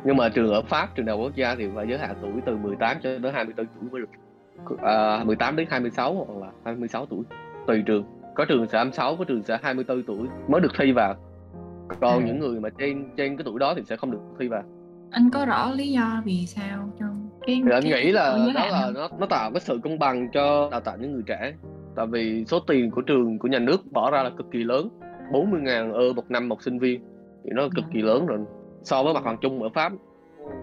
Speaker 5: Nhưng mà trường ở Pháp trường đại quốc gia thì phải giới hạn tuổi từ 18 cho đến 24 tuổi mới được. À, 18 đến 26 hoặc là 26 tuổi. Tùy trường. Có trường sẽ 26 có trường sẽ 24 tuổi mới được thi vào. Còn à. những người mà trên trên cái tuổi đó thì sẽ không được thi vào.
Speaker 2: Anh có rõ lý do vì sao trong
Speaker 5: cái, thì anh cái nghĩ là đó là nó nó tạo cái sự công bằng cho đào tạo những người trẻ tại vì số tiền của trường của nhà nước bỏ ra là cực kỳ lớn. 40.000 ơ một năm một sinh viên. Thì nó cực kỳ lớn rồi. So với mặt bằng chung ở Pháp.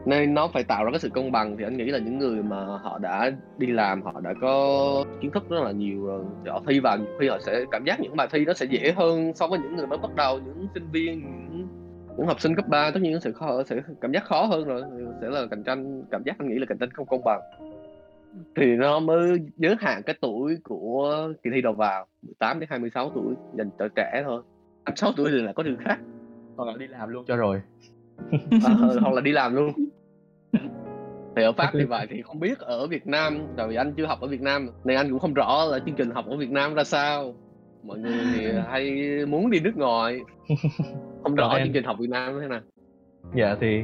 Speaker 5: Nên nó phải tạo ra cái sự công bằng thì anh nghĩ là những người mà họ đã đi làm họ đã có kiến thức rất là nhiều rồi họ thi vào nhiều khi họ sẽ cảm giác những bài thi nó sẽ dễ hơn so với những người mới bắt đầu những sinh viên những, những học sinh cấp 3 tất nhiên nó sẽ khó sẽ cảm giác khó hơn rồi sẽ là cạnh tranh cảm giác anh nghĩ là cạnh tranh không công bằng thì nó mới giới hạn cái tuổi của kỳ thi đầu vào 18 đến 26 tuổi dành cho trẻ thôi. 26 tuổi thì là có trường khác.
Speaker 3: Hoặc là đi làm luôn cho rồi. (laughs)
Speaker 5: À, hoặc là đi làm luôn. Thì ở pháp thì vậy thì không biết ở việt nam tại vì anh chưa học ở việt nam nên anh cũng không rõ là chương trình học ở việt nam ra sao. Mọi người thì (laughs) hay muốn đi nước ngoài. Không rõ em... chương trình học việt nam thế nào.
Speaker 3: Dạ thì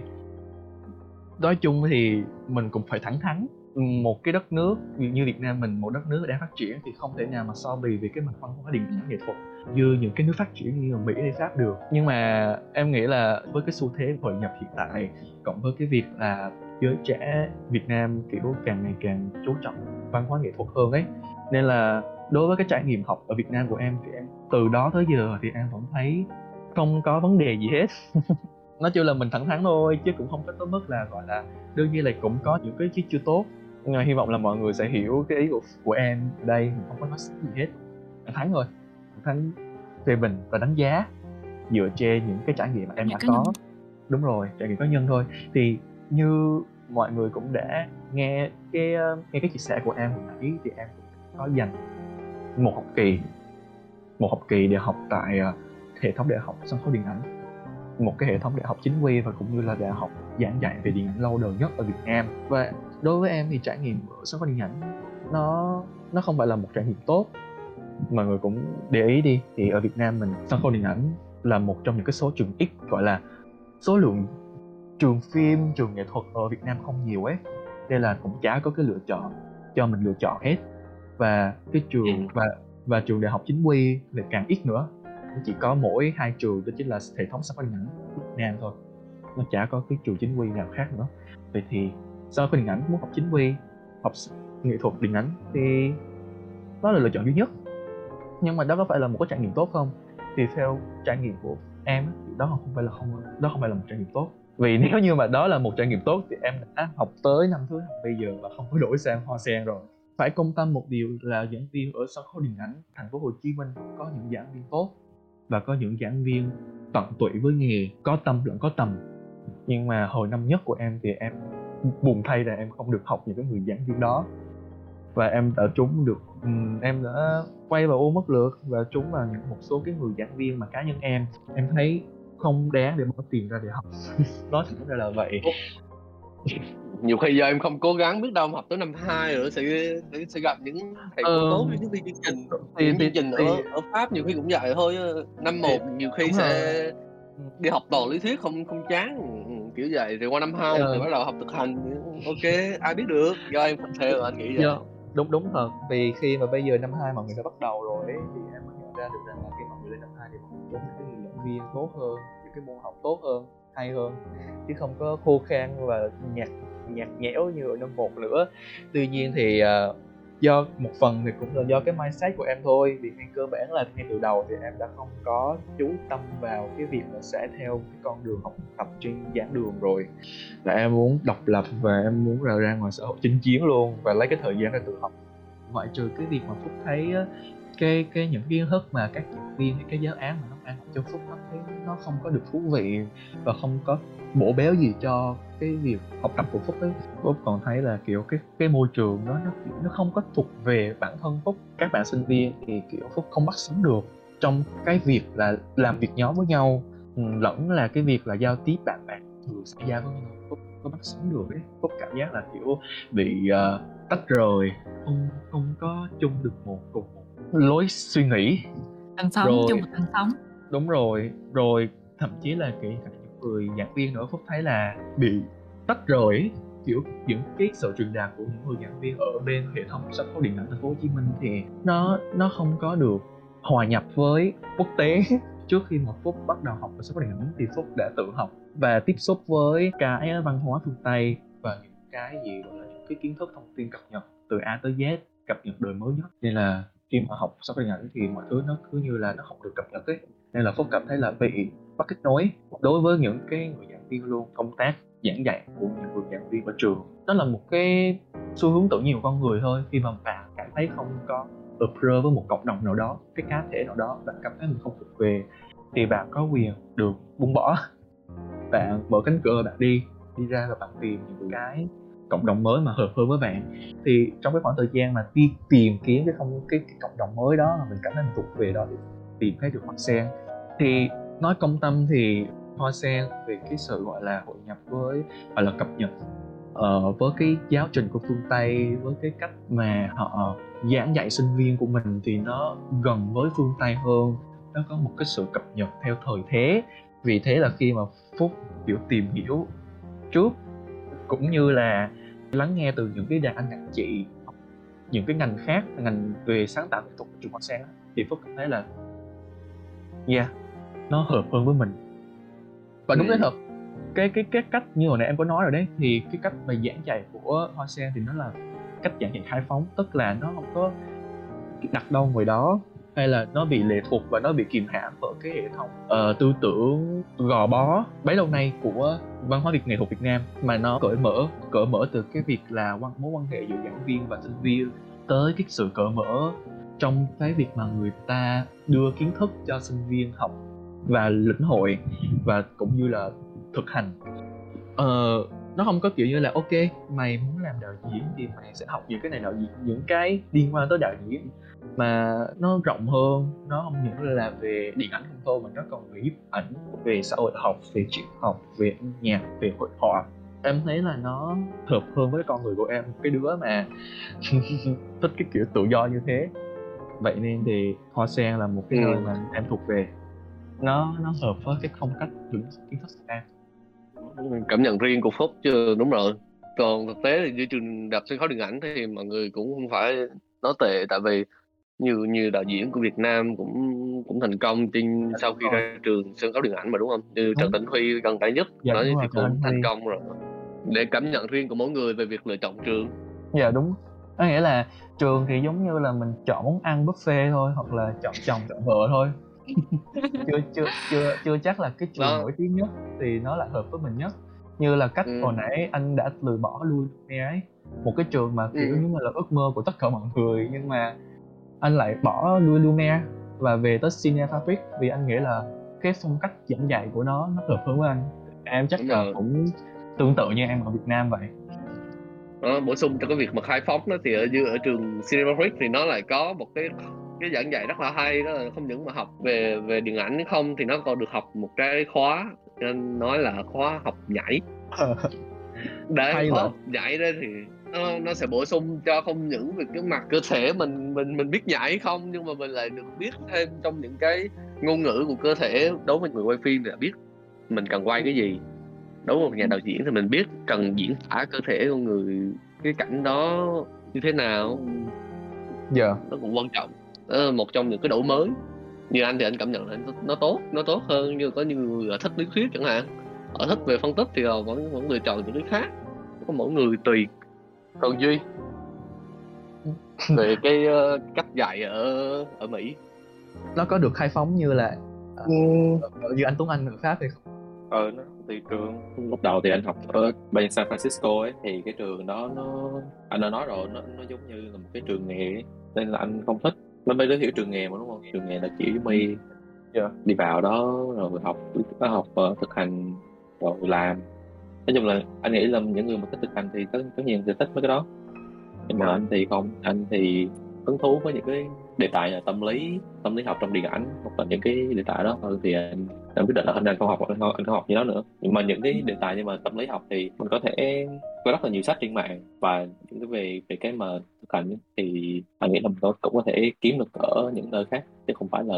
Speaker 3: nói chung thì mình cũng phải thẳng thắn một cái đất nước như Việt Nam mình, một đất nước đang phát triển thì không thể nào mà so bì về cái mặt văn hóa điện ảnh nghệ thuật như những cái nước phát triển như Mỹ hay Pháp được. Nhưng mà em nghĩ là với cái xu thế hội nhập hiện tại, cộng với cái việc là giới trẻ Việt Nam kiểu càng ngày càng chú trọng văn hóa nghệ thuật hơn ấy, nên là đối với cái trải nghiệm học ở Việt Nam của em thì em, từ đó tới giờ thì em vẫn thấy không có vấn đề gì hết. (laughs) Nói chung là mình thẳng thắn thôi, chứ cũng không có tới mức là, gọi là, đương nhiên là cũng có những cái chứ chưa tốt hy vọng là mọi người sẽ hiểu cái ý của, của em đây. Không có nói gì hết. Thẳng thắn thôi thẳng thắn phê bình và đánh giá dựa trên những cái trải nghiệm mà em đã có. Đúng rồi trải nghiệm cá nhân thôi. Thì như mọi người cũng đã nghe cái nghe cái chia sẻ của em hồi nãy thì em cũng có dành một học kỳ một học kỳ để học tại uh, hệ thống đại học sân khấu điện ảnh. Một cái hệ thống đại học chính quy và cũng như là đại học giảng dạy về điện ảnh lâu đời nhất ở Việt Nam. Và đối với em thì trải nghiệm ở sân khấu điện ảnh nó nó không phải là một trải nghiệm tốt. Mọi người cũng để ý đi thì ở Việt Nam mình sân khấu điện ảnh là một trong những cái số trường ít gọi là số lượng trường phim trường nghệ thuật ở Việt Nam không nhiều ấy. Nên là cũng chả có cái lựa chọn cho mình lựa chọn hết. Và cái trường ừ. và và trường đại học chính quy thì càng ít nữa. Chỉ có mỗi hai trường đó chính là hệ thống sân khấu điện ảnh Việt Nam thôi. Nó chả có cái trường chính quy nào khác nữa. Vậy thì sau khi điện ảnh muốn học chính quy, học nghệ thuật điện ảnh, thì đó là lựa chọn duy nhất. Nhưng mà đó có phải là một cái trải nghiệm tốt không? Thì theo trải nghiệm của em đó không phải là không, đó không phải là một trải nghiệm tốt. Vì (laughs) nếu như mà đó là một trải nghiệm tốt thì em đã học tới năm thứ hai bây giờ và không có đổi sang hoa sen rồi. Phải công tâm một điều là giảng viên ở sân khấu điện ảnh thành phố Hồ Chí Minh có những giảng viên tốt và có những giảng viên tận tụy với nghề, có tâm lẫn có tầm. Nhưng mà hồi năm nhất của em thì em buồn thay là em không được học những cái người giảng viên đó. Và em đã trúng được em đã quay vào ô mất lượt và trúng vào những một số cái người giảng viên mà cá nhân em. Em thấy không đáng để bỏ tiền ra để học. (laughs) Nói thật ra là vậy.
Speaker 5: Nhiều khi giờ em không cố gắng biết đâu học tới năm hai rồi sẽ sẽ, gặp những thầy cô ờ, tốt những chương trình. thì, những chương trình thì, ở ở pháp nhiều khi cũng vậy thôi năm một nhiều khi sẽ đi học toàn lý thuyết không không chán kiểu vậy. Rồi qua năm hai ờ. thì bắt đầu học thực hành. Ok ai biết được. Do em theo anh nghĩ vậy. Yeah. Dạ,
Speaker 3: đúng đúng thật. Vì khi mà bây giờ năm hai mọi người đã bắt đầu rồi ấy, thì em mới nhận ra được rằng là khi mọi người lên năm hai thì mọi người trốn những cái người giảng viên tốt hơn những cái môn học tốt hơn hay hơn. Chứ không có khô khan và nhạt nhạt nhẽo như ở năm một nữa. Tuy nhiên thì uh, do một phần thì cũng là do cái mindset của em thôi. Vì ngay cơ bản là ngay từ đầu thì em đã không có chú tâm vào cái việc là sẽ theo cái con đường học tập trên giảng đường rồi. Là em muốn độc lập và em muốn ra ra ngoài xã hội chinh chiến luôn và lấy cái thời gian ra tự học. Ngoại trừ cái việc mà phúc thấy cái cái những kiến thức mà các giảng viên cái giáo án mà nó ăn cho phúc nó thấy nó không có được thú vị và không có bổ béo gì cho cái việc học tập của phúc ấy. Phúc còn thấy là kiểu cái cái môi trường đó nó nó không có thuộc về bản thân phúc. Các bạn sinh viên thì kiểu phúc không bắt sống được trong cái việc là làm việc nhóm với nhau ừ, lẫn là cái việc là giao tiếp bạn bè thường xảy ra với nhau. Phúc có bắt sống được ấy. Phúc cảm giác là kiểu bị uh, tách rời không không có chung được một cùng một lối suy nghĩ.
Speaker 2: Tần sống rồi, chung tần sống
Speaker 3: đúng rồi rồi thậm chí là kể cả những người giảng viên nữa phúc thấy là bị tách rời kiểu những cái sự truyền đạt của những người giảng viên ở bên hệ thống sân khấu điện ảnh thành phố Hồ Chí Minh thì nó nó không có được hòa nhập với quốc tế. (laughs) Trước khi mà Phúc bắt đầu học ở sân khấu điện ảnh thì Phúc đã tự học và tiếp xúc với cái văn hóa phương Tây và những cái gì gọi là những cái kiến thức thông tin cập nhật từ A tới Z cập nhật đời mới nhất. Nên là khi mà học sắp hình ảnh thì mọi thứ nó cứ như là nó không được cập nhật ấy. Nên là phúc cảm thấy là bị bắt kết nối đối với những cái người giảng viên luôn, công tác giảng dạy của những người giảng viên ở trường. Đó là một cái xu hướng tự nhiên của con người thôi, khi mà bạn cảm thấy không có approve với một cộng đồng nào đó, cái cá thể nào đó bạn cảm thấy mình không thuộc về, thì bạn có quyền được buông bỏ. Bạn mở cánh cửa bạn đi đi ra và bạn tìm những cái cộng đồng mới mà hợp hơn với bạn. Thì trong cái khoảng thời gian mà đi tìm kiếm cái không cái, cái cộng đồng mới đó mà mình cảm thấy mình thuộc về đó thì tìm thấy được hoa sen. Thì nói công tâm thì hoa sen về cái sự gọi là hội nhập với gọi là cập nhật uh, với cái giáo trình của phương tây với cái cách mà họ giảng dạy sinh viên của mình thì nó gần với phương tây hơn. Nó có một cái sự cập nhật theo thời thế. Vì thế là khi mà phúc kiểu tìm hiểu trước cũng như là lắng nghe từ những cái đàn anh đàn chị những cái ngành khác ngành về sáng tạo nghệ thuật của trường Hoa Sen thì Phúc cảm thấy là yeah nó hợp hơn với mình và đúng ừ. thế thật cái cái cái cách như hồi nãy em có nói rồi đấy thì cái cách mà giảng dạy của Hoa Sen thì nó là cách giảng dạy khai phóng tức là nó không có đặt đâu ngoài đó hay là nó bị lệ thuộc và nó bị kìm hãm bởi cái hệ thống uh, tư tưởng gò bó bấy lâu nay của văn hóa việt nghệ thuật Việt Nam mà nó cởi mở cởi mở từ cái việc là mối quan hệ giữa giảng viên và sinh viên tới cái sự cởi mở trong cái việc mà người ta đưa kiến thức cho sinh viên học và lĩnh hội và cũng như là thực hành. Ờ, nó không có kiểu như là ok mày muốn làm đạo diễn thì mày sẽ học những cái này đạo diễn những cái liên quan tới đạo diễn. Mà nó rộng hơn nó không những là về điện ảnh không thôi mà nó còn về nhiếp ảnh về xã hội học về triết học về âm nhạc về hội họa. Em thấy là nó hợp hơn với con người của em cái đứa mà (laughs) thích cái kiểu tự do như thế. Vậy nên thì hoa sen là một cái ừ. nơi mà em thuộc về. Nó nó hợp với cái phong cách những kiến thức của em
Speaker 5: cảm nhận riêng của phúc chứ đúng rồi. Còn thực tế thì như trường đạp sân khấu điện ảnh thì mọi người cũng không phải nói tệ tại vì như như đạo diễn của Việt Nam cũng cũng thành công trên sau khi ra trường sân khấu điện ảnh mà đúng không? Như Trần Tĩnh Huy gần đây nhất dạ, nói thì cũng thành công rồi. Để cảm nhận riêng của mỗi người về việc lựa chọn trường.
Speaker 3: Dạ đúng. Có nghĩa là trường thì giống như là mình chọn món ăn buffet thôi hoặc là chọn chồng chọn vợ thôi (laughs) chưa chưa chưa chưa chắc là cái trường
Speaker 5: Đó.
Speaker 3: nổi tiếng nhất thì nó lại hợp với mình nhất như là cách
Speaker 5: Ừ.
Speaker 3: hồi nãy anh đã từ bỏ lui ấy một cái trường mà kiểu
Speaker 5: Ừ.
Speaker 3: như là ước mơ của tất cả mọi người nhưng mà anh lại bỏ lui Lumiere và về tới Cine Fabric vì anh nghĩ là cái phong cách giảng dạy của nó nó hợp hơn với anh em chắc
Speaker 5: Đúng
Speaker 3: là
Speaker 5: rồi.
Speaker 3: cũng tương tự như em ở Việt Nam vậy
Speaker 5: Đó, bổ sung cho cái việc mà khai phóng đó thì ở như ở trường Cinema Freak thì nó lại có một cái cái giảng dạy rất là hay đó là không những mà học về về điện ảnh không thì nó còn được học một cái khóa nên nói là khóa học nhảy. (laughs) Đấy
Speaker 3: Hay
Speaker 5: khóa học nhảy đó thì nó, nó sẽ bổ sung cho không những về cái mặt cơ thể mình mình mình biết nhảy không nhưng mà mình lại được biết thêm trong những cái ngôn ngữ của cơ thể. Đối với người quay phim thì đã biết mình cần quay cái gì. Đối với một nhà đạo diễn thì mình biết cần diễn tả cơ thể con người cái cảnh đó như thế nào.
Speaker 3: Giờ
Speaker 5: nó cũng quan trọng đó là một trong những cái đổi mới. Như anh thì anh cảm nhận là nó, nó tốt nó tốt hơn như có nhiều người thích lý thuyết chẳng hạn. Ở thích về phân tích thì họ vẫn vẫn lựa chọn những cái khác. Có mỗi người tùy. Còn duy? Về cái ờ, cách dạy ở ở mỹ.
Speaker 3: Nó có được khai phóng như là ờ, như anh Tuấn Anh ở Pháp hay không?
Speaker 4: ờ nó tùy trường lúc đầu thì anh học ở bên San Francisco ấy thì cái trường đó nó anh đã nói rồi nó nó giống như là một cái trường nghề ấy. nên là anh không thích bên bên đó hiểu trường nghề mà đúng không? Trường nghề là chỉ giống mi.
Speaker 3: Dạ.
Speaker 4: đi vào đó rồi học học ờ, thực hành rồi làm. Nói chung là anh nghĩ là những người mà thích thực hành thì tất tất nhiên sẽ thích mấy cái đó. Nhưng mà anh thì không. Anh thì hứng thú với những cái đề tài là tâm lý tâm lý học trong điện ảnh hoặc là những cái đề tài đó. Hơn thì anh, anh quyết định là anh anh không học anh không, anh không học như đó nữa. Nhưng mà những cái đề tài như mà tâm lý học thì mình có thể có rất là nhiều sách trên mạng và những cái về về cái mà thực hành thì anh nghĩ là mình có, cũng có thể kiếm được ở những nơi khác chứ không phải là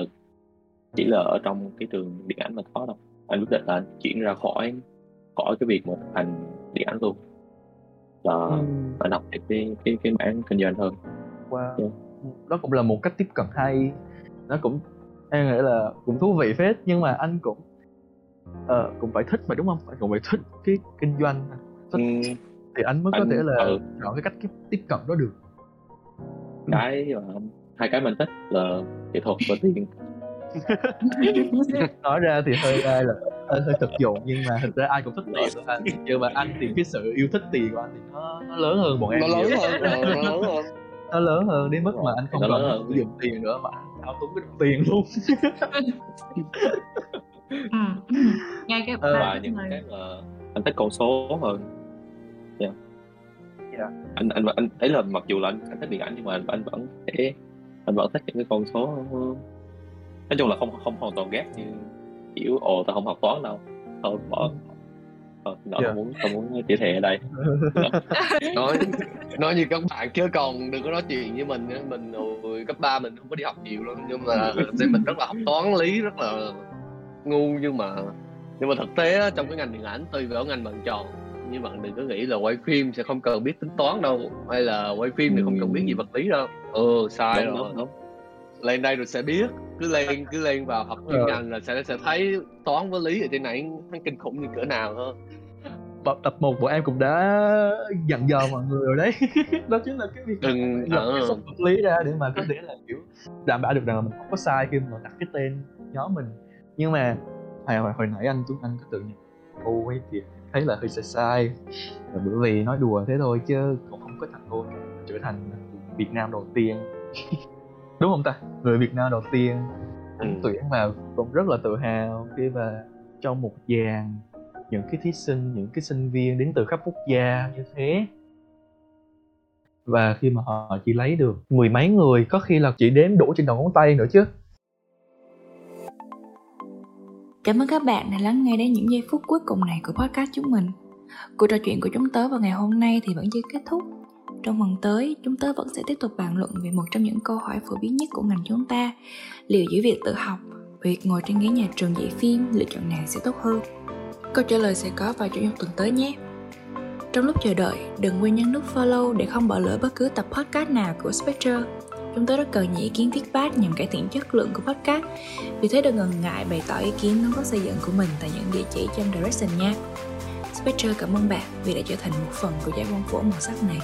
Speaker 4: chỉ là ở trong cái trường điện ảnh mà có đâu. Anh quyết định là chuyển ra khỏi khỏi cái việc mà thực hành điện ảnh luôn. Là anh học cái cái cái mảng kinh doanh hơn
Speaker 3: Wow.
Speaker 4: Dạ.
Speaker 3: Đó cũng là một cách tiếp cận hay. Nó cũng em nghĩ là cũng thú vị phết nhưng mà anh cũng ờ, cũng phải thích mà đúng không? Anh cũng phải thích cái kinh doanh thích
Speaker 4: ừ,
Speaker 3: thì anh mới có
Speaker 4: Anh-
Speaker 3: thể là
Speaker 4: ừ.
Speaker 3: chọn cái cách tiếp, tiếp cận đó được.
Speaker 4: cái mà hai cái mình thích là nghệ thuật và tiền (laughs)
Speaker 3: Nói ra thì hơi hơi là hơi, hơi thực dụng nhưng mà thực ra ai cũng thích tiền thôi anh. Nhưng mà anh thì cái sự yêu thích tiền của anh thì nó nó lớn hơn bọn em
Speaker 5: nó lớn hơn ờ, nó lớn hơn
Speaker 3: nó lớn hơn đến mức mà anh không
Speaker 4: Nó
Speaker 3: còn
Speaker 4: lớn hơn.
Speaker 3: sử dụng tiền nữa mà anh thao túng cái đồng tiền luôn. (laughs)
Speaker 2: ừ. ừ. nghe cái
Speaker 3: Ờ,
Speaker 4: và
Speaker 2: cái
Speaker 4: những cái mà anh thích con số hơn yeah.
Speaker 3: Dạ.
Speaker 4: anh anh anh ấy là mặc dù là anh, anh thích điện ảnh nhưng mà anh, anh vẫn thể anh vẫn thích những cái con số nói chung là không không hoàn toàn ghét như kiểu ồ tao không học toán đâu thôi bỏ thôi nó
Speaker 3: Dạ.
Speaker 4: không muốn không muốn chỉ thị ở đây. (laughs)
Speaker 5: Nói nói như các bạn chứ còn đừng có nói chuyện với mình mình hồi cấp 3 mình không có đi học nhiều lắm nhưng mà nên mình rất là học toán lý rất là ngu. Nhưng mà nhưng mà thực tế á, trong cái ngành điện ảnh tùy vào ngành bạn chọn như bạn đừng có nghĩ là quay phim sẽ không cần biết tính toán đâu hay là quay phim thì không cần biết gì vật lý đâu. Ừ sai
Speaker 4: đúng
Speaker 5: rồi.
Speaker 4: đúng đúng.
Speaker 5: Lên đây rồi sẽ biết cứ lên cứ lên vào học chuyên
Speaker 3: Ờ.
Speaker 5: ngành là sẽ sẽ thấy toán với lý ở trên này nó kinh khủng như cỡ nào hơn
Speaker 3: tập tập một bọn em cũng đã dặn dò mọi người rồi đấy. (laughs) Đó chính là cái việc
Speaker 5: đừng ờ,
Speaker 3: cái số vật lý ra để mà có thể là kiểu đảm bảo được rằng là mình không có sai khi mà đặt cái tên nhóm mình. Nhưng mà hồi, hồi, hồi nãy anh Tuấn Anh có tự nhận ấy thì thấy là hơi sai sai. Là bởi vì nói đùa thế thôi chứ cũng không có thành ngôn trở thành Việt Nam đầu tiên (laughs) đúng không ta người Việt Nam đầu tiên
Speaker 4: Ừ.
Speaker 3: tuyển và cũng rất là tự hào khi mà trong một dàn những cái thí sinh những cái sinh viên đến từ khắp quốc gia như thế và khi mà họ chỉ lấy được mười mấy người có khi là chỉ đếm đủ trên đầu ngón tay nữa chứ
Speaker 2: Cảm ơn các bạn đã lắng nghe đến những giây phút cuối cùng này của podcast chúng mình. Cuộc trò chuyện của chúng tớ vào ngày hôm nay thì vẫn chưa kết thúc. Trong phần tới, chúng tớ vẫn sẽ tiếp tục bàn luận về một trong những câu hỏi phổ biến nhất của ngành chúng ta. Liệu giữa việc tự học, việc ngồi trên ghế nhà trường dạy phim, lựa chọn nào sẽ tốt hơn? Câu trả lời sẽ có vào chủ nhật tuần tới nhé. Trong lúc chờ đợi, đừng quên nhấn nút follow để không bỏ lỡ bất cứ tập podcast nào của Spectre. Chúng tôi rất cần những ý kiến feedback nhằm cải thiện chất lượng của podcast. Vì thế đừng ngần ngại bày tỏ ý kiến đóng góp xây dựng của mình tại những địa chỉ trong Direction nha. Spectre cảm ơn bạn vì đã trở thành một phần của giải bóng phổ màu sắc này.